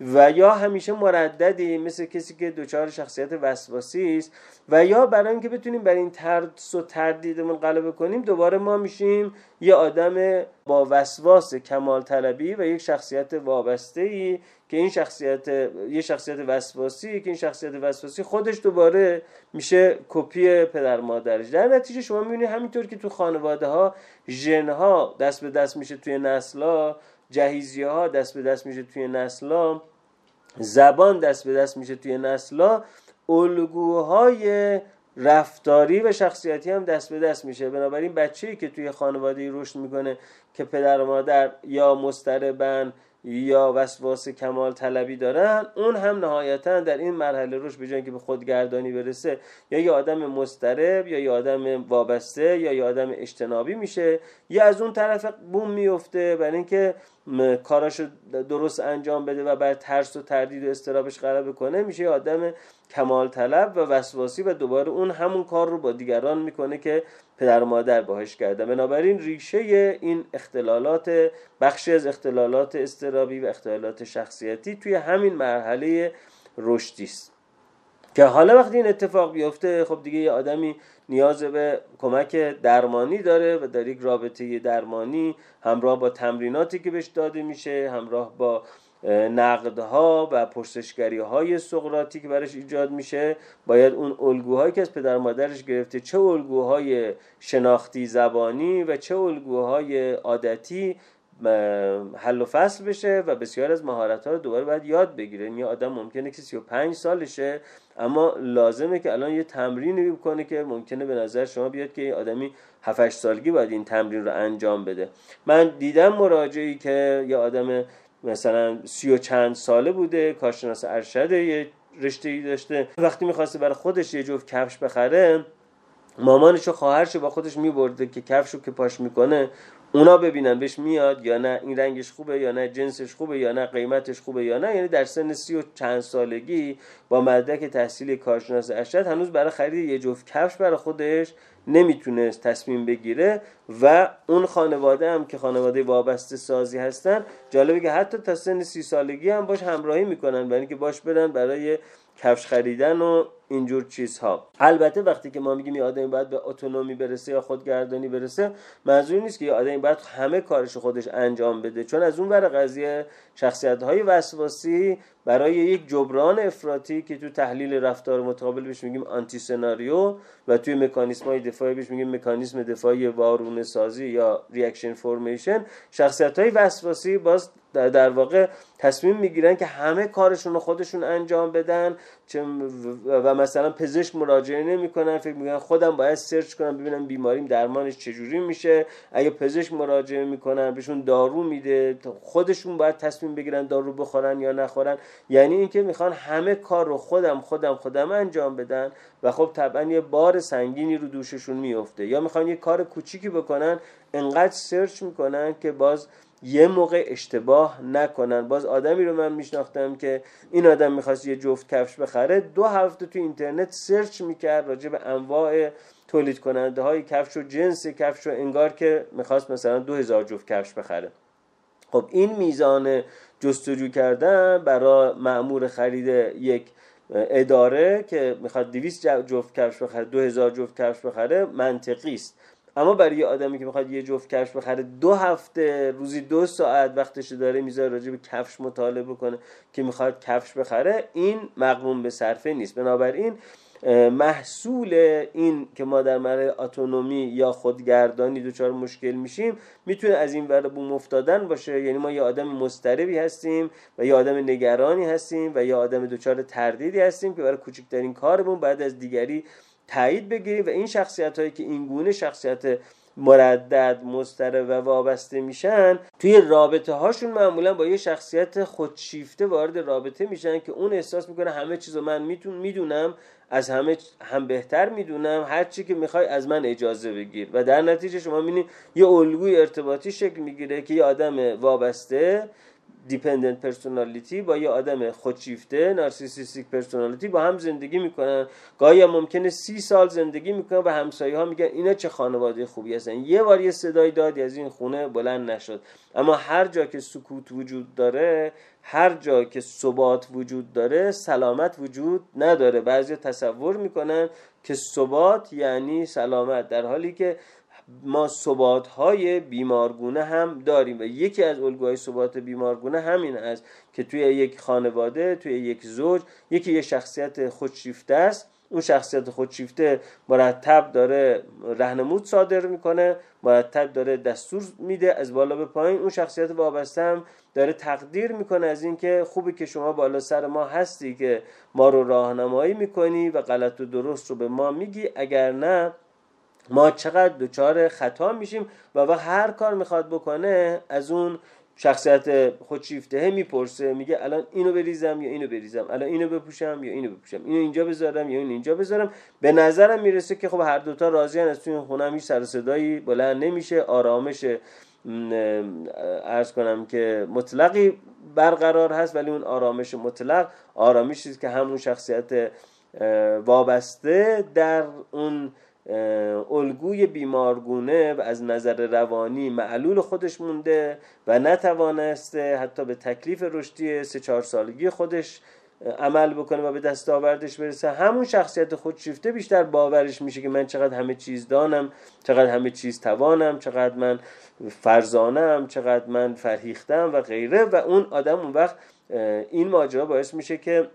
و یا همیشه مرددی مثل کسی که دچار شخصیت وسواسی است. و یا برای اینکه بتونیم بر این ترس و تردیدمون غلبه کنیم دوباره ما میشیم یه آدم با وسواس کمال طلبی و یک شخصیت وابسته ای که این شخصیت یه شخصیت وسواسی که این شخصیت وسواسی خودش دوباره میشه کپی پدر مادرش. در نتیجه شما می‌بینید همینطور که تو خانواده ها ژن ها دست به دست میشه توی نسلا جهیزیه ها دست به دست میشه توی نسلا زبان دست به دست میشه توی نسلا الگوهای رفتاری و شخصیتی هم دست به دست میشه. بنابراین بچه‌ای که توی خانواده رشد می‌کنه که پدر و مادر یا مستربن یا وسواس کمال طلبی دارن اون هم نهایتا در این مرحله روش به که به خودگردانی برسه یا یه آدم مسترب یا یه آدم وابسته یا یه آدم اجتنابی میشه یا از اون طرف بوم میفته برای اینکه کاراشو درست انجام بده و بر ترس و تردید و استرابش غلبه کنه میشه یه آدم کمال طلب و وسواسی و دوباره اون همون کار رو با دیگران می‌کنه که پدر و مادر باهاش کردن. بنابراین ریشه این اختلالات بخشی از اختلالات استرابی و اختلالات شخصیتی توی همین مرحله رشدی است. که حالا وقتی این اتفاق بیفته خب دیگه یه آدمی نیاز به کمک درمانی داره و در یک رابطه درمانی همراه با تمریناتی که بهش داده میشه همراه با نقدها و پرسشگری های سقراطی که براش ایجاد میشه باید اون الگوهایی که از پدر مادرش گرفته چه الگوهای شناختی زبانی و چه الگوهای عادتی حل و فصل بشه و بسیار از مهارت ها رو دوباره باید یاد بگیره. یه آدم ممکنه که 35 سالشه اما لازمه که الان یه تمرینی بکنه که ممکنه به نظر شما بیاد که یه آدمی 7 سالگی باید این تمرین رو انجام بده. من دیدم مراجعی که یه آدم مثلا سی و چند ساله بوده کارشناس ارشده یه رشته داشته. وقتی می‌خواسته برای خودش یه جفت کفش بخره مامانش و خواهرش با خودش میبرده که کفش رو که پاش می‌کنه اونا ببینن بهش میاد یا نه این رنگش خوبه یا نه جنسش خوبه یا نه قیمتش خوبه یا نه. یعنی در سن سی و چند سالگی با مدرک تحصیل کارشناس ارشد هنوز برای خرید یه جفت کفش برای خودش نمی‌تونست تصمیم بگیره و اون خانواده هم که خانواده وابسته سازی هستن جالبه که حتی تا سن سی سالگی هم باش همراهی می‌کنن برای اینکه باش برن برای کفش خریدن و اینجور چیزها. البته وقتی که ما میگیم یه آدمی باید به اتونومی برسه یا خودگردانی برسه منظور نیست که یه آدمی باید همه کارش خودش انجام بده. چون از اون ور قضیه شخصیت های وسواسی برای یک جبران افراطی که تو تحلیل رفتار متقابل بهش میگیم آنتی سناریو و توی مکانیسم های دفاعی بهش میگیم مکانیسم دفاعی وارونه سازی یا reaction formation شخصیت های وسواسی باز در واقع تصمیم می‌گیرن که همه کارشون رو خودشون انجام بدن و مثلا پزشک مراجعه نمی‌کنن فکر می‌کنن خودم باید search کنم ببینم بیماریم درمانش چجوری میشه. اگه پزشک مراجعه می‌کنن بهشون دارو میده خودشون باید تصمیم بگیرن دارو بخورن یا نخورن. یعنی اینکه می‌خوان همه کار رو خودم خودم خودم انجام بدن و خب طبعا یه بار سنگینی رو دوششون میفته یا می‌خوان یه کار کوچیکی بکنن انقدر سرچ می‌کنن که باز یه موقع اشتباه نکنن. باز آدمی رو من میشناختم که این آدم می‌خواست یه جفت کفش بخره. دو هفته تو اینترنت سرچ می‌کرد راجع به انواع تولید کننده های کفش و جنس کفش و انگار که می‌خواست مثلا دو هزار جفت کفش بخره. خب این میزان جستجو کردن برای معمور خرید یک اداره که می‌خواد 200 جفت کفش بخره 2000 جفت کفش بخره منطقی است. اما برای یه آدمی که می‌خواد یه جفت کفش بخره دو هفته روزی دو ساعت وقتش داره می‌ذاره راجع به کفش مطالعه کنه که می‌خواد کفش بخره این مقروم به صرفه نیست. بنابراین محصول این که ما در مرحله اتونومی یا خودگردانی دچار مشکل میشیم می‌تونه از این ور بوم افتادن باشه. یعنی ما یه آدم مستربی هستیم و یه آدم نگرانی هستیم و یه آدم دچار تردیدی هستیم که برای کوچکترین کارمون بعد از دیگری تایید بگیریم و این شخصیت هایی که این گونه شخصیت مردد مستره و وابسته میشن توی رابطه هاشون معمولا با یه شخصیت خودشیفته وارد رابطه میشن که اون احساس می‌کنه همه چیز رو من می‌دونم از همه هم بهتر می‌دونم هر چی که می‌خوای از من اجازه بگیر. و در نتیجه شما می‌بینید یه الگوی ارتباطی شکل می‌گیره که یه آدم وابسته dependent personality با یه آدم خودشیفته narcissistic personality با هم زندگی می‌کنن. گاهی ممکنه سی سال زندگی می‌کنن و همسایه ها میگن اینا چه خانواده خوبی هستن. یه بار یه صدای دادی از این خونه بلند نشد. اما هر جا که سکوت وجود داره هر جا که ثبات وجود داره سلامت وجود نداره. بعضی تصور می‌کنن که ثبات یعنی سلامت در حالی که ما ثبات های بیمارگونه هم داریم و یکی از الگوهای ثبات بیمارگونه همین است که توی یک خانواده توی یک زوج یکی یه شخصیت خودشیفته است. اون شخصیت خودشیفته مرتب داره رهنمود صادر می‌کنه مرتب داره دستور میده از بالا به پایین. اون شخصیت وابسته هم داره تقدیر می‌کنه از اینکه خوبه که شما بالا سر ما هستی که ما رو راهنمایی می‌کنی و غلط و درست رو به ما میگی. اگر نه ما چقدر دچار خطا میشیم و وقت هر کار می‌خواد بکنه از اون شخصیت خودشیفته می‌پرسه میگه الان اینو بریزم یا اینو بریزم الان اینو بپوشم یا اینو بپوشم اینو اینجا بذارم یا اینو اینجا بذارم. به نظرم می‌رسه که خب هر دوتا راضی از توی خونه هیچ سر صدایی بلند نمیشه. آرامش ارز کنم که مطلقی برقرار هست ولی اون آرامش مطلق آرامشی که همون شخصیت وابسته در اون الگوی بیمارگونه و از نظر روانی معلول خودش مونده و نتوانسته حتی به تکلیف رشدی سه چهار سالگی خودش عمل بکنه و به دستاوردش برسه. همون شخصیت خودشیفته بیشتر باورش میشه که من چقدر همه چیز دانم چقدر همه چیز توانم چقدر من فرزانم چقدر من فرهیختم و غیره. و اون آدم اون وقت این ماجرا باعث میشه که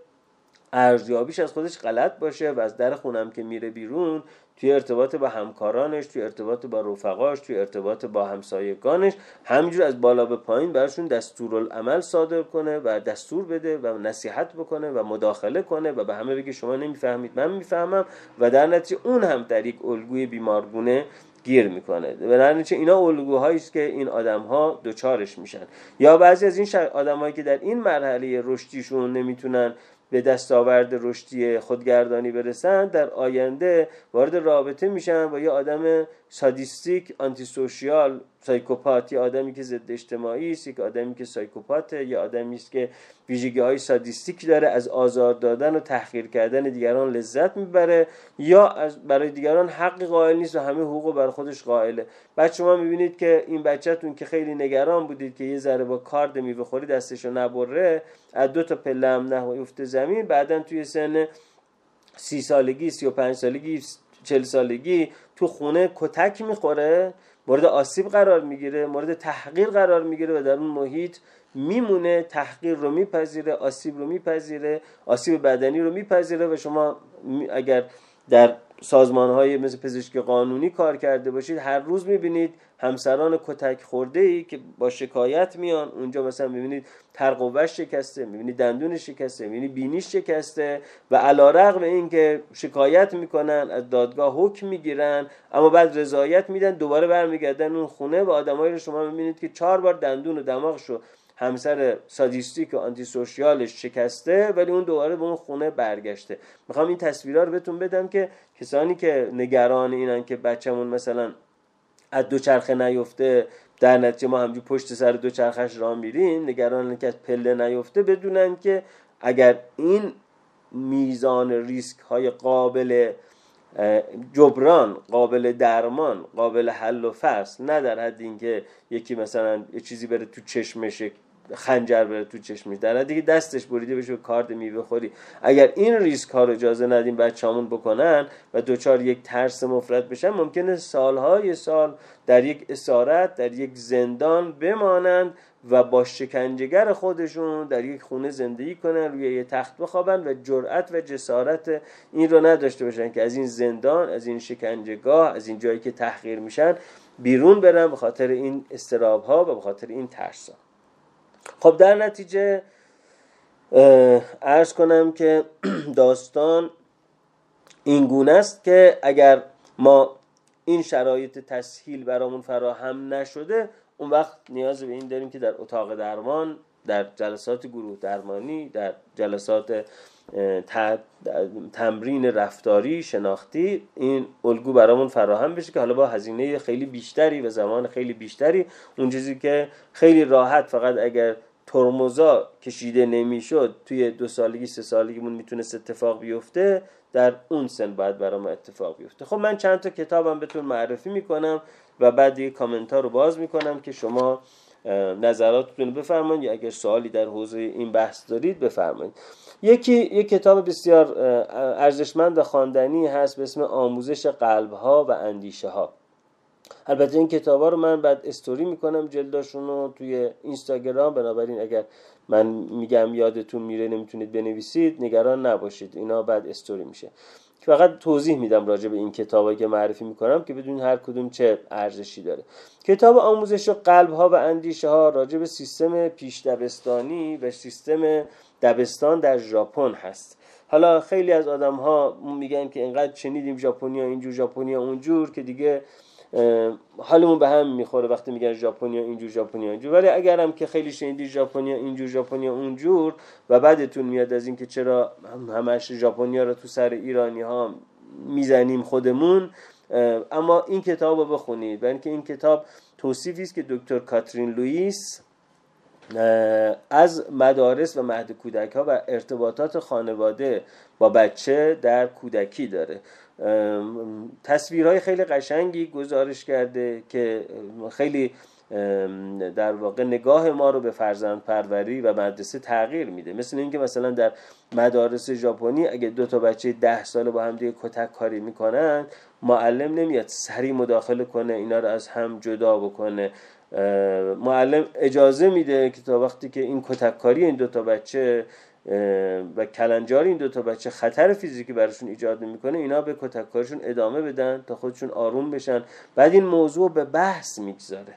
ارزیابیش از خودش غلط باشه و از در خونم که میره بیرون توی ارتباط با همکارانش توی ارتباط با رفقاش توی ارتباط با همسایگانش. همینجور از بالا به پایین براشون دستورالعمل صادر کنه و دستور بده و نصیحت بکنه و مداخله کنه و به همه بگه شما نمی‌فهمید من می‌فهمم. و در نتیجه اون هم در یک الگوی بیمارگونه گیر می‌کنه. نتیجه اینا الگوهایی است که این آدم ها دوچارش میشن. یا بعضی از این آدمایی که در این مرحله رشدیشون نمی‌تونن به دستاورد رشدی خودگردانی برسن در آینده وارد رابطه میشن با یه آدم سادیستیک آنتی سوشیال سایکوپات یه آدمی که ضد اجتماعی است یک آدمی که سایکوپاته یه آدمی است که ویژگی های سادیستیک داره از آزار دادن و تحقیر کردن دیگران لذت می‌بره یا از برای دیگران حق قائل نیست و همه حقوق بر خودش قائله. بعد شما می‌بینید که این بچهتون که خیلی نگران بودید که یه ذره با کارد میوه خوری دستشو نبره از دو تا پله هم افته زمین بعدا توی سن سی سالگی سی و پنج سالگی چل سالگی تو خونه کتک می‌خوره مورد آسیب قرار می‌گیره مورد تحقیر قرار می‌گیره و در اون محیط میمونه تحقیر رو میپذیره آسیب رو میپذیره آسیب بدنی رو میپذیره و شما اگر در سازمان های مثل پزشکی قانونی کار کرده باشید هر روز می‌بینید همسران کتک خورده ای که با شکایت میان اونجا مثلا می‌بینید ترقوش شکسته می‌بینید دندون شکسته می‌بینید بینیش شکسته و علا رقم این که شکایت می‌کنن از دادگاه حکم می‌گیرن اما بعد رضایت میدن دوباره برمیگردن اون خونه و آدمایی رو شما می‌بینید که چهار بار دندون و دماغشو همسر سادیستیک و آنتی سوشیالش شکسته ولی اون دوباره به اون خونه برگشته. می‌خوام این تصویرها رو بهتون بدم که کسانی که نگران اینن که بچه‌مون مثلا از دوچرخه نیفته در نتیجه ما همجور پشت سر دوچرخش را میریم نگران که از پله نیفته بدونن که اگر این میزان ریسک های قابل جبران قابل درمان قابل حل و فصل نه در حد اینکه یکی مثلا یه چیزی بره تو چشمش خنجر بره تو چشمش در دیگه دستش بریده بشه و کارد میوه خوری اگر این ریسک ها رو اجازه ندیم بچه‌مون بکنن و دوچار یک ترس مفرد بشن ممکنه سالهای سال در یک اسارت در یک زندان بمانند و با شکنجهگر خودشون در یک خونه زندگی کنن روی یه تخت بخوابن و جرأت و جسارت این رو نداشته باشن که از این زندان از این شکنجهگاه از این جایی که تحقیر میشن بیرون برن به خاطر این استراب ها و به خاطر این ترس ها. خب در نتیجه ارز کنم که (clears throat) داستان این گونه است که اگر ما این شرایط تسهیل برامون فراهم نشده اون وقت نیاز به این داریم که در اتاق درمان در جلسات گروه درمانی در جلسات تمرین رفتاری شناختی این الگو برامون فراهم بشه که حالا با هزینه خیلی بیشتری و زمان خیلی بیشتری اون چیزی که خیلی راحت فقط اگر ترمزا کشیده نمی‌شد توی دو سالگی سه سالگیمون می‌تونست اتفاق بیفته در اون سن باید برای ما اتفاق بیفته. خب من چند تا کتابم بهتون معرفی می‌کنم و بعد دیگه کامنت رو باز می‌کنم که شما نظراتتون بفرمایید یا اگر سوالی در حوزه این بحث دارید بفرمایید. یکی یک کتاب بسیار ارزشمند و خواندنی هست به اسم آموزش قلب ها و اندیشه ها البته این کتاب ها رو من بعد استوری می‌کنم جلداشون رو توی اینستاگرام. بنابراین اگر من میگم یادتون میره نمی‌تونید بنویسید نگران نباشید. اینا بعد استوری میشه. فقط توضیح میدم راجع به این کتابی که معرفی می‌کنم که بدون هر کدوم چه ارزشی داره. کتاب آموزش قلب ها و اندیشه ها راجع به سیستم پیش دبستانی و سیستم دبستان در ژاپن هست. حالا خیلی از آدم ها میگن که اینقدر شنیدیم ژاپنیا اینجور ژاپنیا اونجور که دیگه حالمون به هم می‌خوره وقتی میگن ژاپنیا اینجور ژاپنیا اینجور. ولی اگرم که خیلی شنیدی ژاپنیا اینجور ژاپنیا اونجور و بعدتون میاد از اینکه چرا همش ژاپنیا رو تو سر ایرانی ها می‌زنیم خودمون اما این کتاب رو بخونید. و اینکه این کتاب توصیفی است که دکتر کاترین لوئیس از مدارس و مهد کودک ها و ارتباطات خانواده با بچه در کودکی داره. تصویرهای خیلی قشنگی گزارش کرده که خیلی در واقع نگاه ما رو به فرزند پروری و مدرسه تغییر میده. مثل اینکه مثلا در مدارس ژاپنی اگه دو تا بچه ده ساله با هم دیگه کتک کاری می‌کنن معلم نمیاد سری مداخله کنه اینا رو از هم جدا بکنه. معلم اجازه میده که تا وقتی که این کتک کاری این دو تا بچه و کلنجاری این دو تا بچه خطر فیزیکی براشون ایجاد می‌کنه اینا به کتککارشون ادامه بدن تا خودشون آروم بشن. بعد این موضوع به بحث می‌گذاره.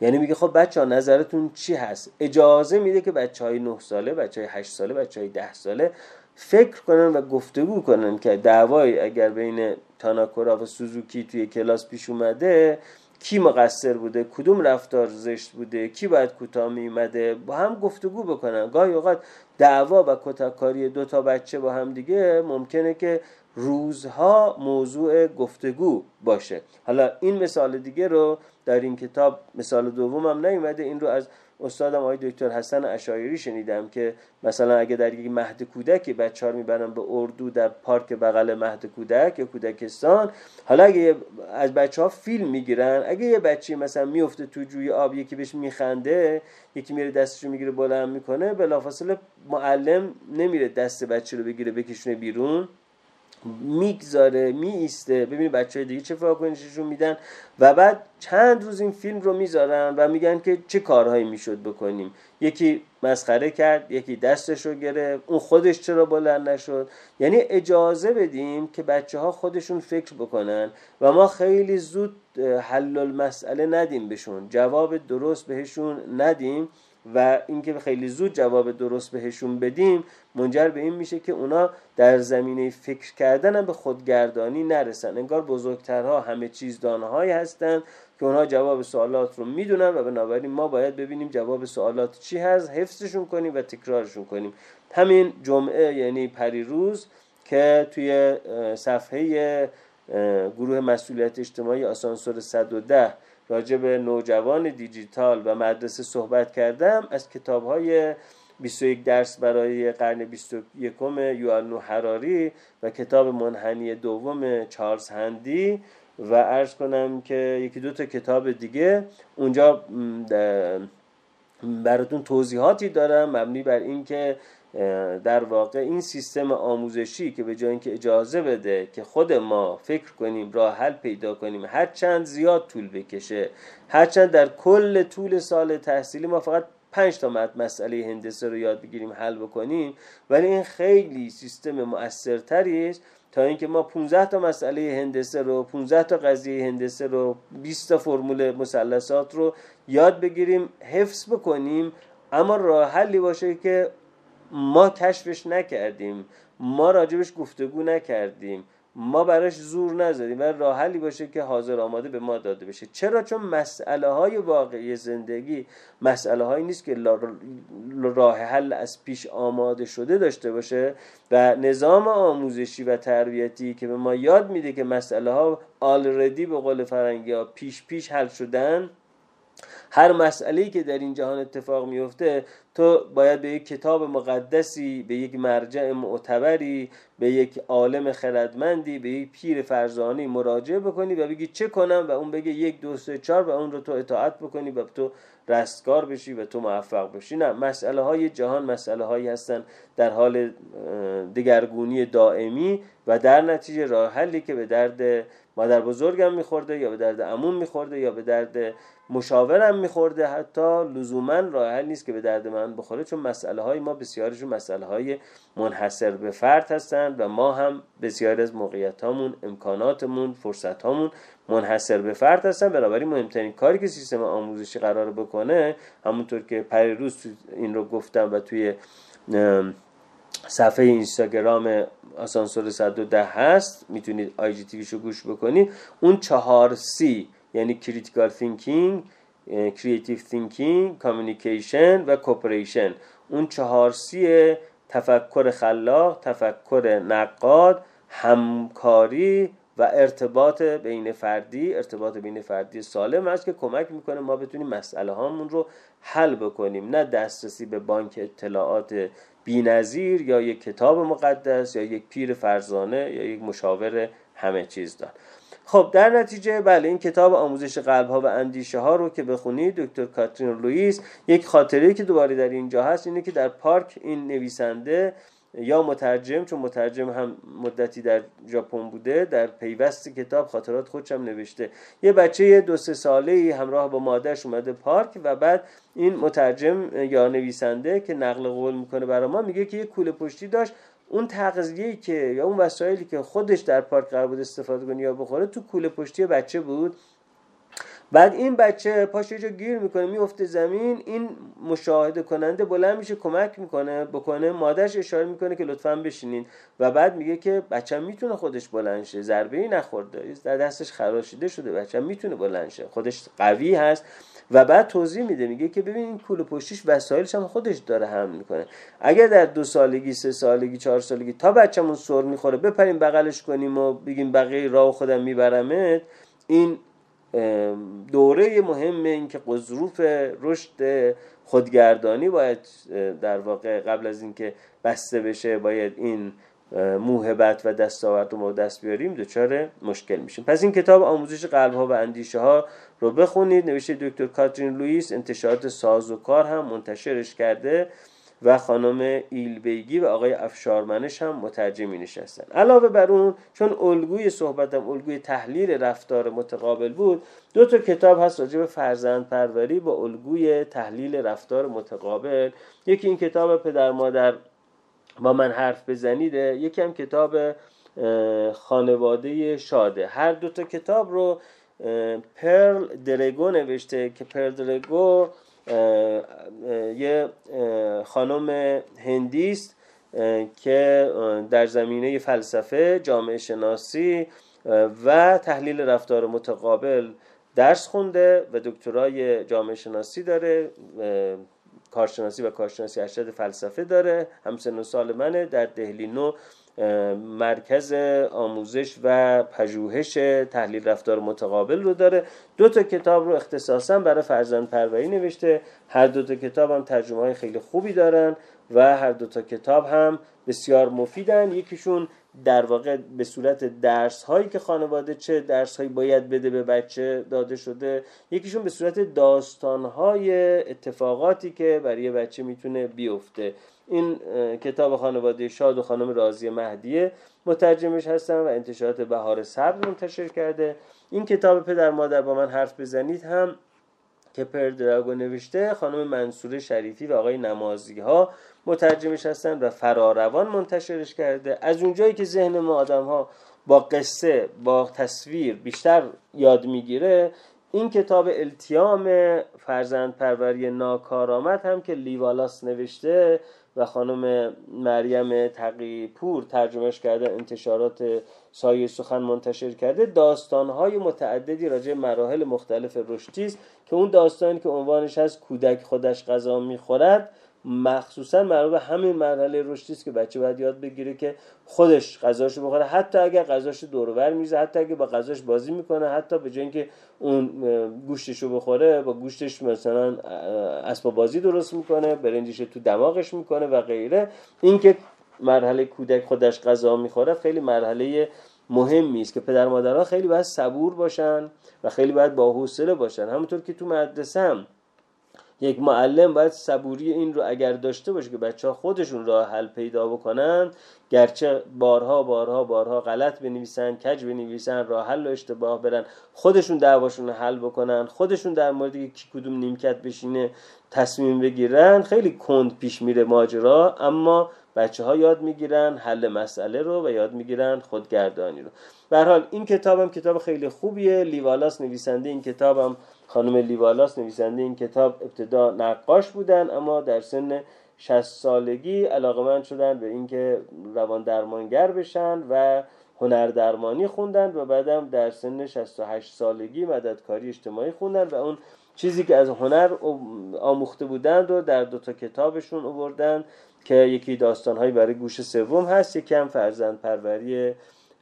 یعنی میگه خب بچه ها نظرتون چی هست؟ اجازه میده که بچه های 9 ساله بچه های 8 ساله بچه های 10 ساله فکر کنن و گفتگو کنن که دعوای اگر بین تاناکورا و سوزوکی توی کلاس پیش اومده کی مقصر بوده کدوم رفتار زشت بوده کی باید کوتاه میمده با هم گفتگو بکنن. گاهی اوقات دعوا و کتاکاری دو تا بچه با هم دیگه ممکنه که روزها موضوع گفتگو باشه. حالا این مثال دیگه رو در این کتاب مثال دوم هم نیومده. این رو از استادم آقای دکتر حسن اشایری شنیدم که مثلا اگه در یک مهد کودکی بچه ها می‌برن به اردو در پارک بغل مهد کودک یا کودکستان حالا اگه از بچه ها فیلم می‌گیرن اگه یه بچه مثلا میفته تو جوی آب یکی بهش میخنده یکی میره دستشو می‌گیره بلند می‌کنه بلافاصله معلم نمیره دست بچه رو بگیره بکشونه بیرون. می‌گذاره می ایسته ببینید بچه های دیگه چه واکنششون میدن. و بعد چند روز این فیلم رو می‌ذارن و میگن که چه کارهایی می‌شد بکنیم. یکی مسخره کرد یکی دستش رو گرفت. اون خودش چرا بلند نشد؟ یعنی اجازه بدیم که بچه ها خودشون فکر بکنن و ما خیلی زود حل المسئله ندیم بهشون. جواب درست بهشون ندیم. و اینکه خیلی زود جواب درست بهشون بدیم منجر به این میشه که اونا در زمینه فکر کردن هم به خودگردانی نرسن. انگار بزرگترها همه چیز دانهایی هستن که اونها جواب سوالات رو می‌دونن و بنابراین ما باید ببینیم جواب سوالات چی هست حفظشون کنیم و تکرارشون کنیم. همین جمعه یعنی پریروز که توی صفحه گروه مسئولیت اجتماعی آسانسور 110 راجع به نوجوان دیجیتال و مدرسه صحبت کردم از کتاب های 21 درس برای قرن 21 یوانو حراری و کتاب منحنی دوم چارلز هندی و ارز کنم که یکی دو تا کتاب دیگه اونجا براتون توضیحاتی دارم مبنی بر اینکه در واقع این سیستم آموزشی که به جای اینکه اجازه بده که خود ما فکر کنیم راه حل پیدا کنیم هر چند زیاد طول بکشه هرچند در کل طول سال تحصیلی ما فقط پنج تا مسئله هندسه رو یاد بگیریم حل بکنیم ولی این خیلی سیستم مؤثرتری است تا اینکه ما 15 تا مسئله هندسه رو 15 تا قضیه هندسه رو 20 تا فرمول مثلثات رو یاد بگیریم حفظ بکنیم اما راه حلی باشه که ما کشفش نکردیم ما راجبش گفتگو نکردیم ما براش زور نزدیم و راه حلی باشه که حاضر آماده به ما داده بشه. چرا؟ چون مسئله های واقعی زندگی مسئله هایی نیست که راه حل از پیش آماده شده داشته باشه و نظام آموزشی و تربیتی که به ما یاد میده که مسئله ها آلردی به قول فرنگی ها پیش پیش حل شدن هر مسئله که در این جهان اتفاق میفته تو باید به یک کتاب مقدسی به یک مرجع معتبری به یک عالم خردمندی به یک پیر فرزانی مراجعه بکنی و بگی چه کنم و اون بگه یک دو سه چهار و اون رو تو اطاعت بکنی و تو رستگار بشی و تو موفق بشی. نه مسئله های جهان مسئله هایی هستن در حال دگرگونی دائمی و در نتیجه راه حلی که به درد مادر بزرگم میخورده یا به درد عموم میخورده یا به درد مشاورم میخورده حتی لزوما راه حل نیست که به درد من بخوره چون مسئله های ما بسیارشون مسئله های منحصر به فرد هستند و ما هم بسیار از موقعیت هامون امکاناتمون فرصت هامون منحصر به فرد هستن بنابراین مهمترین کاری که سیستم آموزشی قرار بکنه همونطور که روز این رو گفتم و توی صفحه اینستاگرام آسانسور 110 هست می‌تونید آی جی رو گوش بکنید اون چهار C یعنی critical thinking creative thinking communication و cooperation اون چهار C تفکر خلاق تفکر نقاد همکاری و ارتباط بین فردی ارتباط بین فردی سالم است که کمک می‌کنه ما بتونیم مسئله هامون رو حل بکنیم. نه دسترسی به بانک اطلاعات بینظیر یا یک کتاب مقدس یا یک پیر فرزانه یا یک مشاور همه چیز دار خب در نتیجه بله این کتاب آموزش قلب ها و اندیشه ها رو که بخونید دکتر کاترین لوئیس یک خاطره که دوباره در اینجا هست اینه که در پارک این نویسنده یا مترجم چون مترجم هم مدتی در ژاپن بوده در پیوست کتاب خاطرات خودش هم نوشته. یه بچه دو سه ساله ای همراه با مادرش اومده پارک و بعد این مترجم یا نویسنده که نقل قول می‌کنه برای ما میگه که یه کوله پشتی داشت. اون تغذیه‌ای که یا اون وسایلی که خودش در پارک قرار بود استفاده کنه یا بخوره تو کوله پشتی بچه بود. بعد این بچه پاش جا گیر می‌کنه میفته زمین این مشاهده کننده بلند میشه کمک می‌کنه بکنه مادرش اشاره می‌کنه که لطفا بشینین. و بعد میگه که بچه می‌تونه خودش بلند شه ضربه ای نخورده در دستش خراشیده شده بچه می‌تونه بلند شه. خودش قوی هست. و بعد توضیح میده میگه که ببین این کوله پشتیش وسایلش هم خودش داره حمل می‌کنه. اگر در دو سالگی سه سالگی چهار سالگی تا بچه‌مون سر می‌خوره بپریم بغلش کنیم و بگیم بقیه راه خودم میبرمت این دوره مهم این که ظروف رشد خودگردانی باید در واقع قبل از اینکه بسته بشه باید این موهبت و دستاورد ما دست بیاریم دچار مشکل میشیم. پس این کتاب آموزش قلب ها و اندیشه ها رو بخونید. نوشته دکتر کاترین لوئیس انتشارات ساز و کار هم منتشرش کرده. و خانم ایلبیگی و آقای افشارمنش هم مترجمی نشستن علاوه بر اون چون الگوی صحبتم الگوی تحلیل رفتار متقابل بود دو تا کتاب هست راجع به فرزند پروری با الگوی تحلیل رفتار متقابل. یکی این کتاب پدر مادر با من حرف بزنیده یکی هم کتاب خانواده شاده. هر دو تا کتاب رو پرل درگو نوشته که پرل درگو یه خانم هندیست که در زمینه فلسفه جامعه شناسی و تحلیل رفتار متقابل درس خونده و دکترای جامعه شناسی داره کارشناسی و کارشناسی ارشد فلسفه داره. همسن و سال منه در دهلی نو مرکز آموزش و پژوهش تحلیل رفتار متقابل رو داره. دو تا کتاب رو اختصاصا برای فرزند پروری نوشته. هر دو تا کتاب هم ترجمه های خیلی خوبی دارن و هر دو تا کتاب هم بسیار مفیدن. یکیشون در واقع به صورت درس هایی که خانواده چه درس هایی باید بده به بچه داده شده یکیشون به صورت داستان های اتفاقاتی که برای بچه می‌تونه بیفته. این کتاب خانواده شاد و خانم رازی مهدیه مترجمش هستن و انتشارات بهار صبر منتشر کرده. این کتاب پدر مادر با من حرف بزنید هم که پردراگو نوشته خانم منصور شریفی و آقای نمازی ها مترجمش هستن و فراروان منتشرش کرده. از اونجایی که ذهن ما آدم ها با قصه با تصویر بیشتر یاد می‌گیره این کتاب التیام فرزند پروری ناکارآمد هم که لیوالاس نوشته و خانم مریم تقی پور ترجمهش کرده انتشارات سایه سخن منتشر کرده. داستانهای متعددی راجع مراحل مختلف رشدی است که اون داستانی که عنوانش هست کودک خودش غذا می‌خورد. مخصوصا مربوط به همین مرحله رشدی است که بچه باید یاد بگیره که خودش غذاشو بخوره. حتی اگر غذاشو دورور میزه حتی اگه با غذاش بازی می‌کنه حتی به جای اینکه اون گوشتشو بخوره با گوشتش مثلا اسباب بازی درست می‌کنه برنجش تو دماغش می‌کنه و غیره. اینکه مرحله کودک خودش غذا می‌خوره خیلی مرحله مهمی است که پدر مادرها خیلی باید صبور باشن و خیلی باید با حوصله باشن. همونطور که تو مدرسه هم یک معلم باید صبوری این رو اگر داشته باشه که بچه ها خودشون راه حل پیدا بکنن گرچه بارها بارها بارها غلط بنویسن کج بنویسن راه حل و اشتباه برن خودشون دعواشون رو حل بکنن خودشون در مورد کی کدوم نیمکت بشینه تصمیم بگیرن خیلی کند پیش میره ماجرا اما بچه ها یاد می‌گیرن حل مسئله رو و یاد می‌گیرن خودگردانی رو. به حال این کتابم کتاب خیلی خوبیه لیوالاس نویسنده این کتابم خانم لیوالاس نویسنده این کتاب ابتدا نقاش بودن اما در سن 60 سالگی علاقمند شدن به اینکه روان درمانگر بشن و هنر درمانی خوندن و بعدم در سن 68 سالگی مددکاری اجتماعی خوندن و اون چیزی که از هنر آموخته بودند و در دو تا کتابشون آوردن که یکی داستانهایی برای گوش سوم هست یکی هم فرزند پروری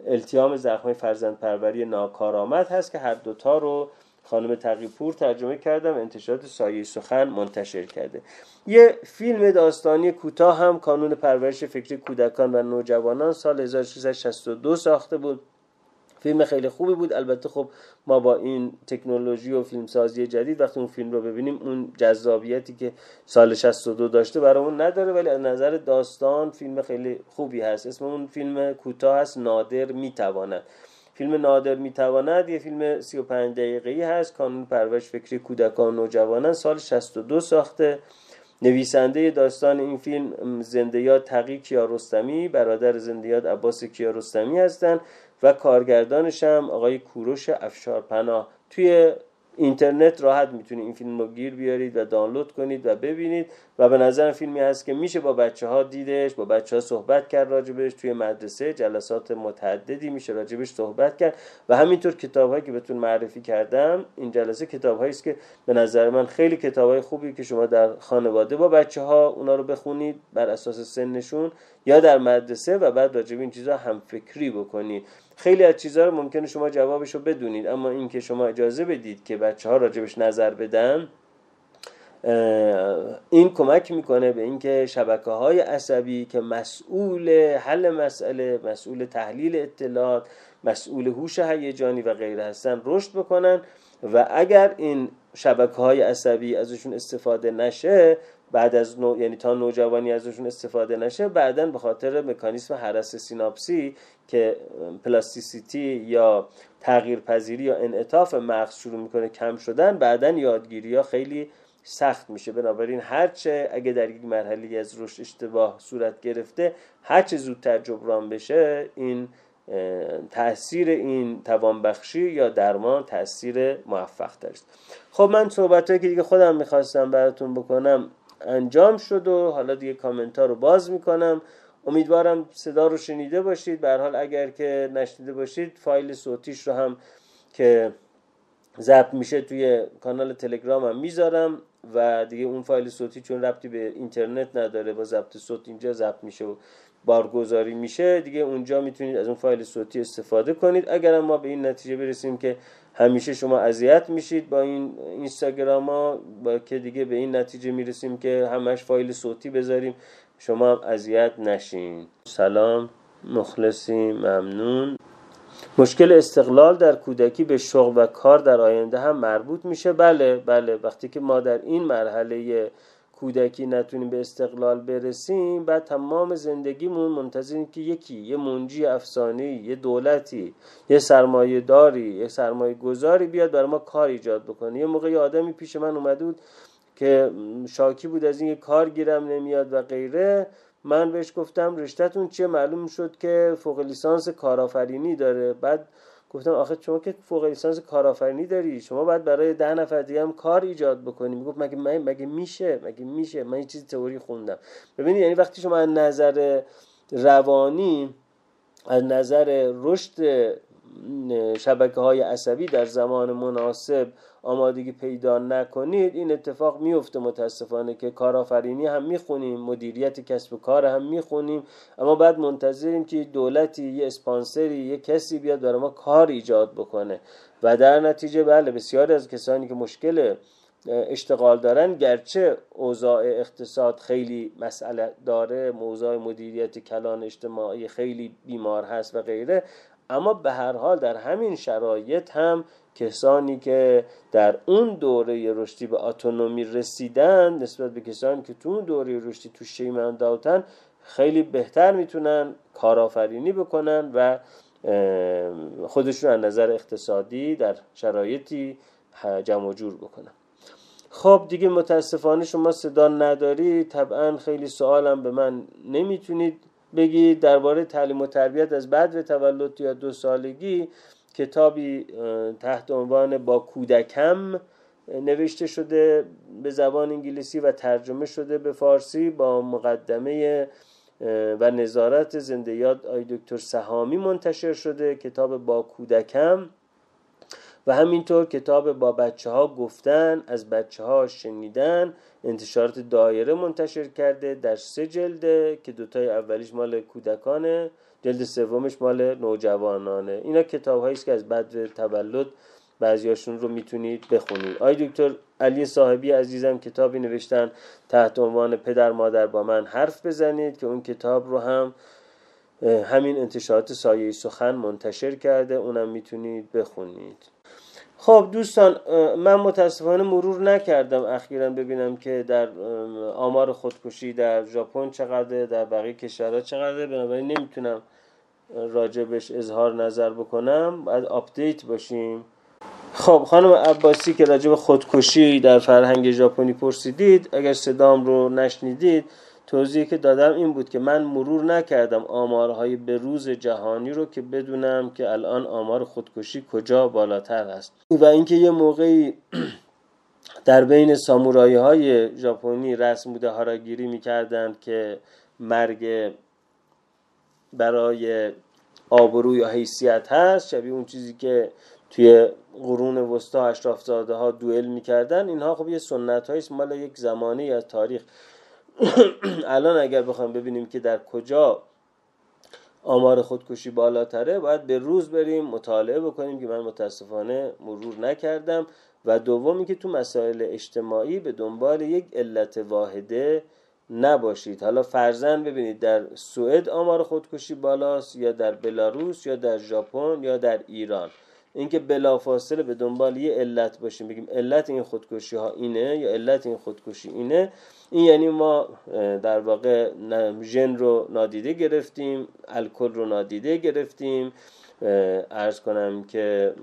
التیام زخمای فرزند پروری ناکارآمد هست که هر دوتا رو خانم تقیپور ترجمه کردم انتشارات سایه سخن منتشر کرده. یه فیلم داستانی کوتاه هم کانون پرورش فکری کودکان و نوجوانان سال 1662 ساخته بود. فیلم خیلی خوبی بود. البته خب ما با این تکنولوژی و فیلمسازی جدید وقتی اون فیلم رو ببینیم اون جذابیتی که سال 62 داشته برامون نداره ولی از نظر داستان فیلم خیلی خوبی هست. اسم اون فیلم کوتاه هست نادر می‌تواند. فیلم نادر می‌تواند یه فیلم 35 دقیقه‌ای هست کانون پرورش فکری کودکان و نوجوانان سال 62 ساخته. نویسنده داستان این فیلم زندیات تقی کیارستمی برادر زندیات عباس کیارستمی هستند و کارگردانش هم آقای کوروش افشارپناه توی اینترنت راحت می‌تونید این فیلم رو گیر بیارید و دانلود کنید و ببینید. و به نظر فیلمی هست که میشه با بچه ها دیدش با بچه ها صحبت کرد راجبش. توی مدرسه جلسات متعددی میشه راجبش صحبت کرد. و همینطور کتاب هایی که بهتون معرفی کردم این جلسه کتاب است که به نظر من خیلی کتاب های خوبی که شما در خانواده با بچه ها اونا رو بخونید بر اساس سنشون یا در مدرسه و بعد راجب این چیزها هم فکری بکنید. خیلی از چیزها رو ممکنه شما جوابش رو بدونید اما اینکه شما اجازه بدید که بچه ها راجبش نظر بدن این کمک می‌کنه به اینکه شبکه های عصبی که مسئول حل مسئله مسئول تحلیل اطلاعات مسئول هوش هیجانی و غیره هستن رشد بکنن و اگر این شبکه های عصبی ازشون استفاده نشه بعد از نو... یعنی تا نوجوانی ازشون استفاده نشه بعدا به خاطر مکانیسم هرس سیناپسی که plasticity یا تغییر پذیری یا انعطاف مغز شروع می‌کنه کم شدن بعدا یادگیری ها خیلی سخت میشه. بنابراین هرچه اگه در یک مرحله از رشد اشتباه صورت گرفته هرچه زودتر جبران بشه این تاثیر این توانبخشی یا درمان تاثیر موفق است. خب من صحبت که دیگه خودم می‌خواستم براتون بکنم انجام شد و حالا دیگه کامنت ها رو باز می‌کنم. امیدوارم صدا رو شنیده باشید. به حال اگر که نشنیده باشید فایل صوتیش رو هم که ضبط میشه توی کانال تلگرام هم می‌ذارم و دیگه اون فایل صوتی چون ربطی به اینترنت نداره با ضبط صوت اینجا ضبط میشه و بارگذاری میشه دیگه اونجا می‌تونید از اون فایل صوتی استفاده کنید. اگر ما به این نتیجه برسیم که همیشه شما اذیت میشید با این اینستاگرام ها با که دیگه به این نتیجه می‌رسیم که همش فایل صوتی بذاریم. شما هم اذیت نشین. سلام مخلصی ممنون. مشکل استقلال در کودکی به شغل و کار در آینده هم مربوط میشه. بله بله. وقتی که ما در این مرحله کودکی نتونیم به استقلال برسیم بعد تمام زندگیمون منتظریم که یکی یه منجی افسانه یه دولتی یه سرمایه داری یه سرمایه گذاری بیاد برای ما کار ایجاد بکنه. یه موقع یه آدمی پیش من اومده بود که شاکی بود از اینکه کار گیرم نمیاد و غیره. من بهش گفتم رشتهتون چیه؟ معلوم شد که فوق لیسانس کارآفرینی داره. بعد گفتم آخه شما که فوق لیسانس کارآفرینی داری شما باید برای ده نفر دیگه هم کار ایجاد بکنی. می‌گفت مگه مگه میشه؟ مگه میشه؟ من این چیز تئوری خوندم. ببینید یعنی وقتی شما از نظر روانی از نظر رشد شبکه های عصبی در زمان مناسب آمادگی پیدا نکنید. این اتفاق میفته متاسفانه که کارآفرینی هم می‌خونیم مدیریت کسب و کار هم می‌خونیم. اما بعد منتظریم که دولتی یه اسپانسری یه کسی بیاد برای ما کار ایجاد بکنه. و در نتیجه بله بسیاری از کسانی که مشکل اشتغال دارن گرچه اوضاع اقتصاد خیلی مسئله داره موضوع مدیریت کلان اجتماعی خیلی بیمار هست و غیره اما به هر حال در همین شرایط هم کسانی که در اون دوره رشدی به اتونومی رسیدن نسبت به کسانی که تو اون دوره رشدی تو شیمن داوتن خیلی بهتر می‌تونن کارآفرینی بکنن و خودشون از نظر اقتصادی در شرایطی جمع جور بکنن. خب دیگه متاسفانه شما صدا نداری. طبعا خیلی سوالم به من نمی‌تونید بگید. درباره تعلیم و تربیت از بعد تولد یا دو سالگی کتابی تحت عنوان با کودکم نوشته شده به زبان انگلیسی و ترجمه شده به فارسی با مقدمه و نظارت زنده یاد آی دکتر سهامی منتشر شده کتاب با کودکم. و همینطور کتاب با بچه ها گفتن از بچه ها شنیدن انتشارات دایره منتشر کرده در سه جلده که دوتای اولیش مال کودکانه. جلد سومش مال نوجوانانه. اینا کتاب است که از بعد تولد بعضیاشون رو می‌تونید بخونید. آی دکتر علی صاحبی عزیزم کتابی نوشتن تحت عنوان پدر مادر با من حرف بزنید که اون کتاب رو هم همین انتشارات سایه سخن منتشر کرده اونم می‌تونید بخونید. خب دوستان من متاسفانه مرور نکردم اخیرا ببینم که در آمار خودکشی در ژاپن چقدر در بقیه کشورها چقدر بنابراین نمی‌تونم راجبش اظهار نظر بکنم. باید update باشیم. خب خانم عباسی که راجب خودکشی در فرهنگ ژاپنی پرسیدید اگر صدام رو نشنیدید توضیحی که دادم این بود که من مرور نکردم آمارهای به روز جهانی رو که بدونم که الان آمار خودکشی کجا بالاتر هست و اینکه یه موقعی (clears throat) در بین سامورایی های ژاپنی رسم بوده هاراگیری می‌کردند که مرگ برای آبرو یا حیثیت هست شبیه اون چیزی که توی قرون وسطا اشرافزاده ها دوئل می‌کردن. اینها خب یه سنت هاییست مال یک زمانه از تاریخ. (coughs) الان اگر بخوام ببینیم که در کجا آمار خودکشی بالاتره باید به روز بریم مطالعه بکنیم که من متاسفانه مرور نکردم. و دومی که تو مسائل اجتماعی به دنبال یک علت واحده نباشید. حالا فرزن ببینید در سوئد آمار خودکشی بالاست یا در بلاروس یا در ژاپن یا در ایران. اینکه بلافاصله به دنبال یه علت باشیم بگیم علت این خودکشی ها اینه یا علت این خودکشی اینه. این یعنی ما در واقع ژن رو نادیده گرفتیم الکل رو نادیده گرفتیم. ارز کنم که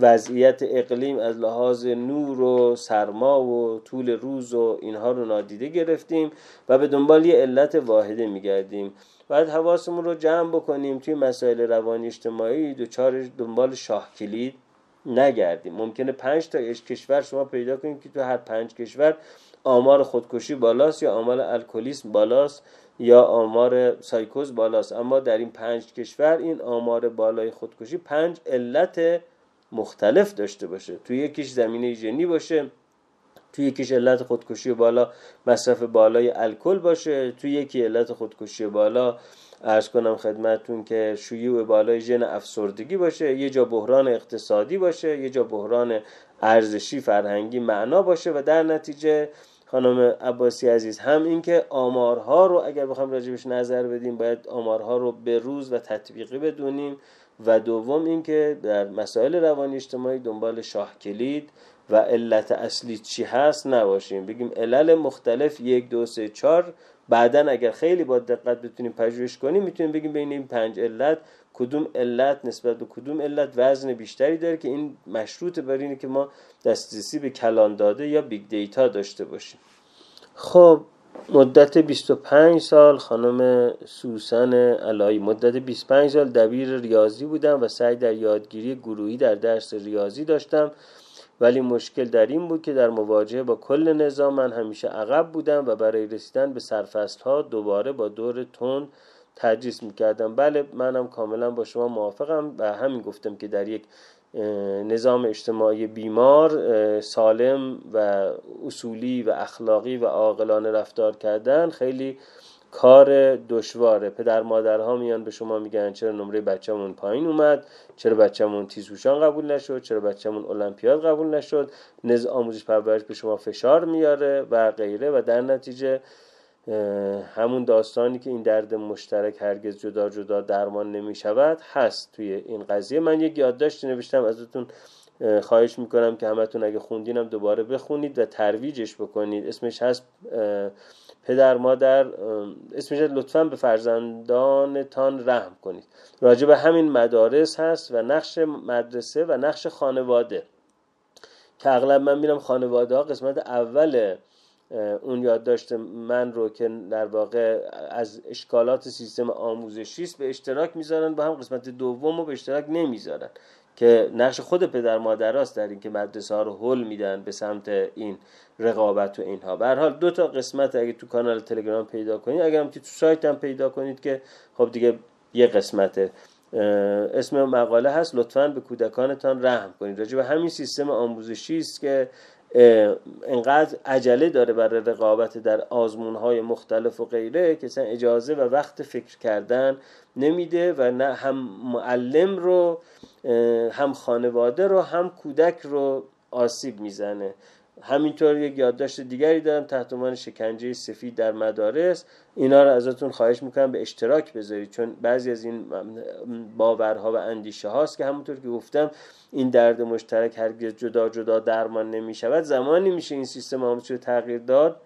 وضعیت اقلیم از لحاظ نور و سرما و طول روز و اینها رو نادیده گرفتیم و به دنبال یه علت واحده میگردیم. باید حواسمون رو جمع بکنیم توی مسائل روانی اجتماعی. دوچار دنبال شاه کلید نگردیم. ممکنه پنج تا کشور شما پیدا کنید که تو هر پنج کشور آمار خودکشی بالاست یا آمار الکلیسم بالاست یا آمار سایکوز بالاست. اما در این پنج کشور این آمار بالای خودکشی پنج علت مختلف داشته باشه. توی یکیش زمینه ژنی باشه. توی یکیش علت خودکشی بالا مصرف بالای الکل باشه. توی یکی علت خودکشی بالا ارز کنم خدمتون که شیوع بالای ژن افسردگی باشه یه جا بحران اقتصادی باشه یه جا بحران ارزشی فرهنگی معنا باشه و در نتیجه خانم عباسی عزیز هم اینکه آمارها رو اگر بخوام راجبش نظر بدیم باید آمارها رو به روز و تطبیقی بدونیم. و دوم اینکه در مسائل روانی اجتماعی دنبال شاه کلید و علت اصلی چی هست نباشیم. بگیم علل مختلف یک دو سه چهار. بعدا اگر خیلی با دقت بتونیم پژوهش کنیم می‌تونیم بگیم بین این پنج علت کدوم علت نسبت به کدوم علت وزن بیشتری داره که این مشروط بر اینه که ما دسترسی به کلان داده یا big data داشته باشیم. خب مدت 25 سال خانم سوسن علایی. مدت 25 سال دبیر ریاضی بودم و سعی در یادگیری گروهی در درس ریاضی داشتم. ولی مشکل در این بود که در مواجهه با کل نظام من همیشه عقب بودم و برای رسیدن به سرفست ها دوباره با دور تون تدریس می‌کردم. بله منم کاملا با شما موافقم و همین گفتم که در یک نظام اجتماعی بیمار سالم و اصولی و اخلاقی و عاقلانه رفتار کردن خیلی کار دشواره. پدر مادرها میان به شما میگن چرا نمره بچه‌مون پایین اومد چرا بچه‌مون تیزهوشان قبول نشد چرا بچه‌مون المپیاد قبول نشد. نز آموزش پرورش به شما فشار میاره و غیره و در نتیجه همون داستانی که این درد مشترک هرگز جدا جدا درمان نمی شود هست توی این قضیه. من یک یادداشتی نوشتم ازتون خواهش می‌کنم که همتون اگه خوندینم دوباره بخونید و ترویجش بکنید. اسمش هست پدر مادر اسمش لطفا به فرزندانتان رحم کنید. راجع به همین مدارس هست و نقش مدرسه و نقش خانواده. که اغلب من میرم خانواده ها قسمت اول اون یادداشت من رو که در واقع از اشکالات سیستم آموزشی است به اشتراک می‌ذارن با هم قسمت دوم رو به اشتراک نمی‌ذارن. که نقش خود پدر مادراست در اینکه مدرسه ها رو حل میدن به سمت این رقابت و اینها. به حال دو تا قسمت اگه تو کانال تلگرام پیدا کنید اگر هم که تو سایت هم پیدا کنید که خب دیگه یه قسمته اسم مقاله هست لطفا به کودکانتان رحم کنید. راجع به همین سیستم آموزشی است که انقدر عجله داره برای رقابت در آزمون های مختلف و غیره که اجازه و وقت فکر کردن نمیده و نه هم معلم رو هم خانواده رو هم کودک رو آسیب می‌زنه. همینطور یک یادداشت دیگری دارم تحت عنوان شکنجه سفید در مدارس. اینا رو ازتون خواهش می‌کنم به اشتراک بذارید چون بعضی از این باورها و اندیشه هاست که همونطور که گفتم این درد مشترک هرگز جدا جدا درمان نمی‌شود. زمانی میشه این سیستم آموزشی تغییر داد.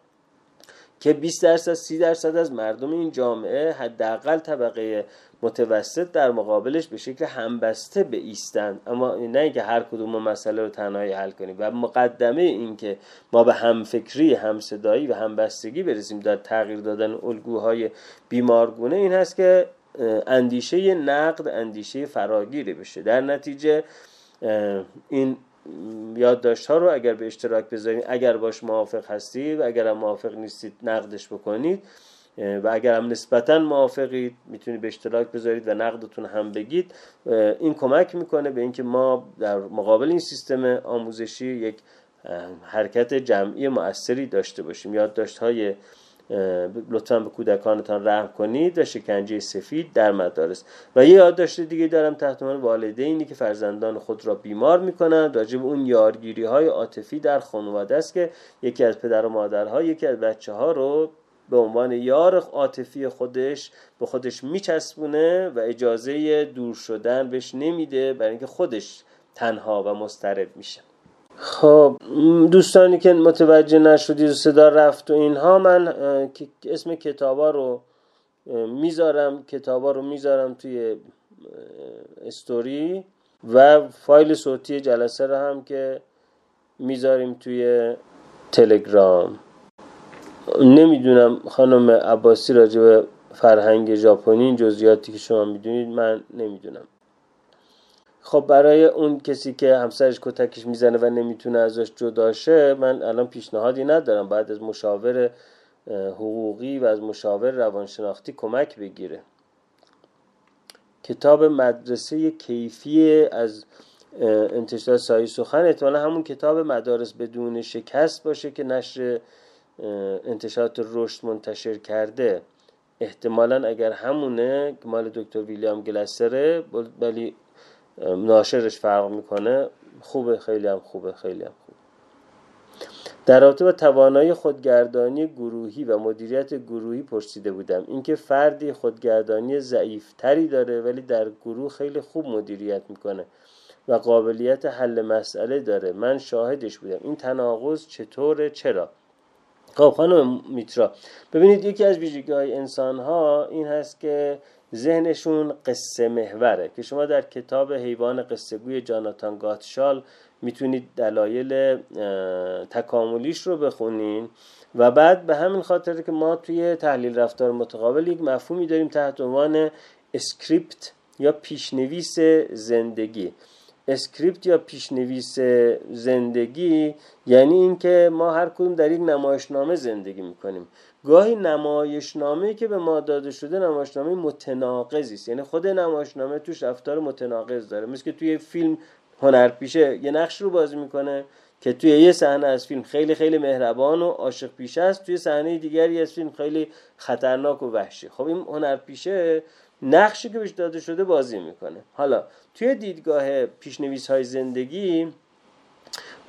که 20 درصد 30 درصد از مردم این جامعه حداقل طبقه متوسط در مقابلش به شکل همبسته ایستند اما نه اینکه هر کدوم مسئله رو تنهایی حل کنیم. و مقدمه این که ما به همفکری همصدایی و همبستگی برسیم در تغییر دادن الگوهای بیمارگونه این هست که اندیشه نقد اندیشه فراگیری بشه. در نتیجه این یادداشت ها رو اگر به اشتراک بذارید اگر باش موافق هستید و اگر هم موافق نیستید نقدش بکنید. و اگر هم نسبتا موافقید می‌تونید به اشتراک بذارید و نقدتون هم بگید. این کمک می‌کنه به اینکه ما در مقابل این سیستم آموزشی یک حرکت جمعی مؤثری داشته باشیم. یادداشت های لطفا به کودکانتان رحم کنید و شکنجه سفید در مدارس. و یه یادداشت دیگه دارم تحت عنوان والدینی که فرزندان خود را بیمار می‌کنند. راجع به اون یارگیری های عاطفی در خانواده است که یکی از پدر و مادرها یکی از بچه ها رو به عنوان یار عاطفی خودش به خودش میچسبونه و اجازه دور شدن بهش نمیده. برای اینکه خودش تنها و مسترب میشه. خب دوستانی که متوجه نشدید و صدا رفت و اینها من اسم کتابا رو می‌ذارم کتابا رو می‌ذارم توی استوری و فایل صوتی جلسه رو هم که می‌ذاریم توی تلگرام. نمی‌دونم خانم عباسی راجع به فرهنگ ژاپنی جزئیاتی که شما می‌دونید من نمی‌دونم. خب برای اون کسی که همسرش کتکش می‌زنه و نمی‌تونه ازش جدا شه من الان پیشنهادی ندارم. بعد از مشاور حقوقی و از مشاور روانشناختی کمک بگیره. کتاب مدرسه کیفی از انتشار سایی سخن احتمالا همون کتاب مدارس بدون شکست باشه که نشر انتشارات رشد منتشر کرده. احتمالا اگر همونه مال دکتر ویلیام گلسره ولی ناشرش فرق می‌کنه. خوبه خیلی هم خوبه خیلی هم خوبه. در رابطه با توانایی خودگردانی گروهی و مدیریت گروهی پرسیده بودم. اینکه فردی خودگردانی ضعیفتری داره ولی در گروه خیلی خوب مدیریت می‌کنه و قابلیت حل مسئله داره. من شاهدش بودم. این تناقض چطوره؟ چرا؟ خب خانم میترا ببینید یکی از ویژگی های انسان ها این هست که ذهنشون قصه محوره. که شما در کتاب حیوان قصه گوی جاناتان گاتشال می‌تونید دلایل تکاملیش رو بخونین و بعد به همین خاطر که ما توی تحلیل رفتار متقابل یک مفهومی داریم تحت عنوان script یا پیشنویس زندگی. script یا پیشنویس زندگی یعنی اینکه ما هر کدوم در یک نمایشنامه زندگی می‌کنیم. گاهی نمایشنامه که به ما داده شده نمایشنامه متناقضی است. یعنی خود نمایشنامه توش رفتار متناقض داره. مثل که توی فیلم هنرپیشه یه نقش رو بازی می‌کنه که توی یه صحنه از فیلم خیلی خیلی مهربان و عاشق پیشه است توی صحنه دیگری از فیلم خیلی خطرناک و وحشی. خب این هنرپیشه نقشی که بهش داده شده بازی می‌کنه. حالا توی دیدگاه پیشنویس های زندگی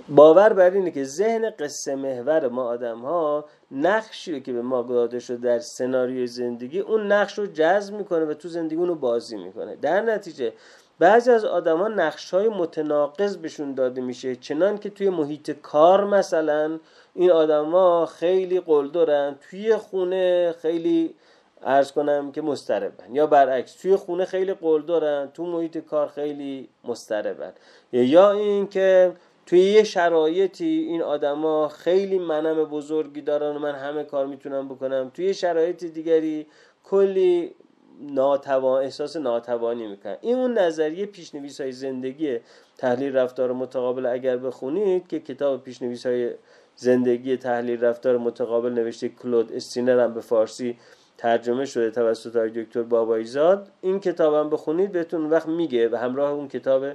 باور بر اینه که ذهن قصه محور ما آدم ها نقشی رو که به ما داده شده در سناریوی زندگی اون نقش رو جذب می‌کنه و تو زندگی اون رو بازی می‌کنه. در نتیجه بعضی از آدما نقش های متناقض بهشون داده میشه چنان که توی محیط کار مثلا این آدما خیلی قلدرن توی خونه خیلی ارز کنم که مستربن یا برعکس توی خونه خیلی قلدرن تو محیط کار خیلی مستربن یا اینکه توی یه شرایطی این آدما خیلی منم بزرگی دارن و من همه کار می‌تونم بکنم. توی شرایط دیگری کلی ناتوان احساس ناتوانی می‌کنن این اون نظریه پیشنویس های زندگی تحلیل رفتار متقابل اگر بخونید که کتاب پیشنویس های زندگی تحلیل رفتار متقابل نوشته کلود استینر هم به فارسی ترجمه شده توسط دکتر بابایزاد. این کتابم بخونید بهتون وقت میگه و همراه اون کتاب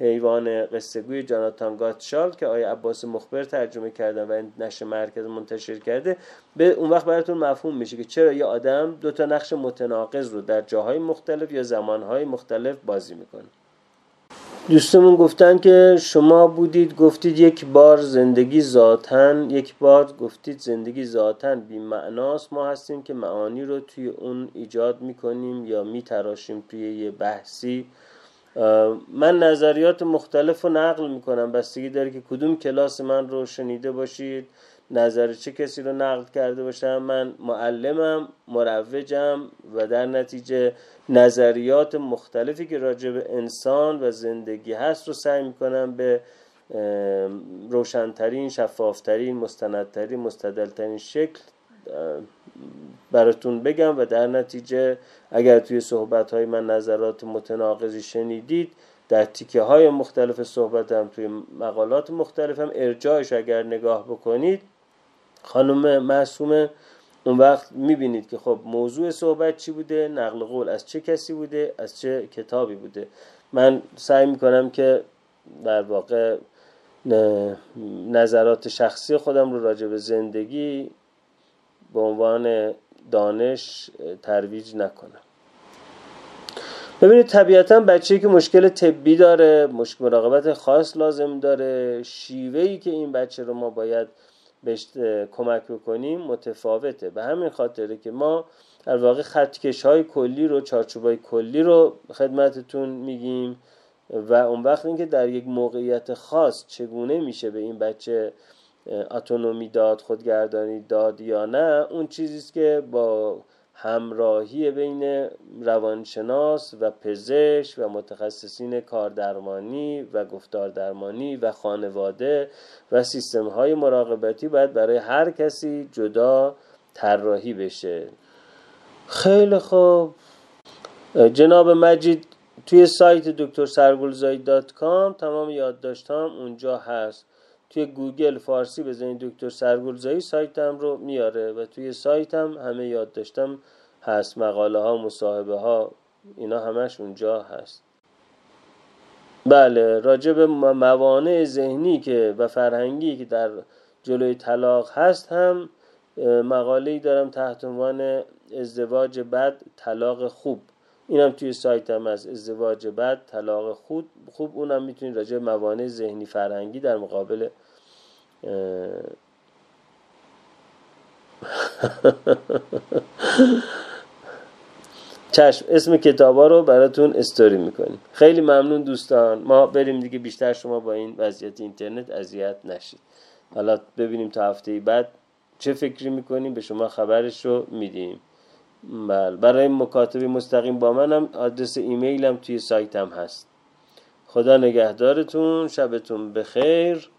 حیوان قصه گوی جاناتان گاتشال که آیه عباس مخبر ترجمه کردن و نشر مرکز منتشر کرده به اون وقت براتون مفهوم میشه که چرا یه آدم دو تا نقش متناقض رو در جاهای مختلف یا زمانهای مختلف بازی می‌کنه. دوستمون گفتن که شما بودید گفتید یک بار زندگی ذاتن یک بار گفتید زندگی ذاتن بی معناست ما هستیم که معانی رو توی اون ایجاد می‌کنیم یا میتراشیم توی یه بحثی. من نظریات مختلف رو نقل می‌کنم بستگی داره که کدوم کلاس من رو شنیده باشید نظر چه کسی رو نقل کرده باشم. من معلمم مروجم و در نتیجه نظریات مختلفی که راجع به انسان و زندگی هست رو سعی می‌کنم به روشنترین شفافترین مستندترین مستدلترین شکل براتون بگم و در نتیجه اگر توی صحبت های من نظرات متناقضی شنیدید در تیکه های مختلف صحبتم توی مقالات مختلفم ارجاعش اگر نگاه بکنید خانم معصومه اون وقت می‌بینید که خب موضوع صحبت چی بوده؟ نقل قول از چه کسی بوده؟ از چه کتابی بوده؟ من سعی می‌کنم که در واقع نظرات شخصی خودم رو راجع به زندگی به عنوان دانش ترویج نکنم. ببینید طبیعتا بچه که مشکل طبی داره مشکل مراقبت خاص لازم داره شیوهی که این بچه رو ما باید بهش کمک بکنیم متفاوته. به همین خاطره که ما در واقع خطکش های کلی رو چارچوب های کلی رو خدمتتون میگیم و اون وقت اینکه در یک موقعیت خاص چگونه میشه به این بچه اتونومی داد خودگردانی داد یا نه اون چیزیست که با همراهی بین روانشناس و پزشک و متخصصین کاردرمانی و گفتار درمانی و خانواده و سیستم های مراقبتی باید برای هر کسی جدا طراحی بشه. خیلی خوب. جناب مجید توی سایت دکتر سرگلزایی دات کام تمام یادداشت هم اونجا هست. توی گوگل فارسی بزنید دکتر سرگلزایی سایتم رو میاره و توی سایتم همه یاد داشتم هست مقاله ها مصاحبه ها اینا همش اونجا هست. بله راجع به موانع ذهنی که و فرهنگی که در جلوی طلاق هست هم مقاله دارم تحت عنوان ازدواج بد طلاق خوب. اینم توی سایت هم از ازدواج بد طلاق خوب خوب اونم می‌تونید راجع موانع ذهنی فرهنگی در مقابل (laughs) چشم. اسم کتابا رو براتون استوری می‌کنیم. خیلی ممنون دوستان. ما بریم دیگه بیشتر شما با این وضعیت اینترنت اذیت نشید. حالا ببینیم تا هفته بعد چه فکری می‌کنیم. به شما خبرش رو میدیم. بله. برای مکاتبه مستقیم با منم. آدرس ایمیلم توی سایتم هست. خدا نگهدارتون. شبتون بخیر.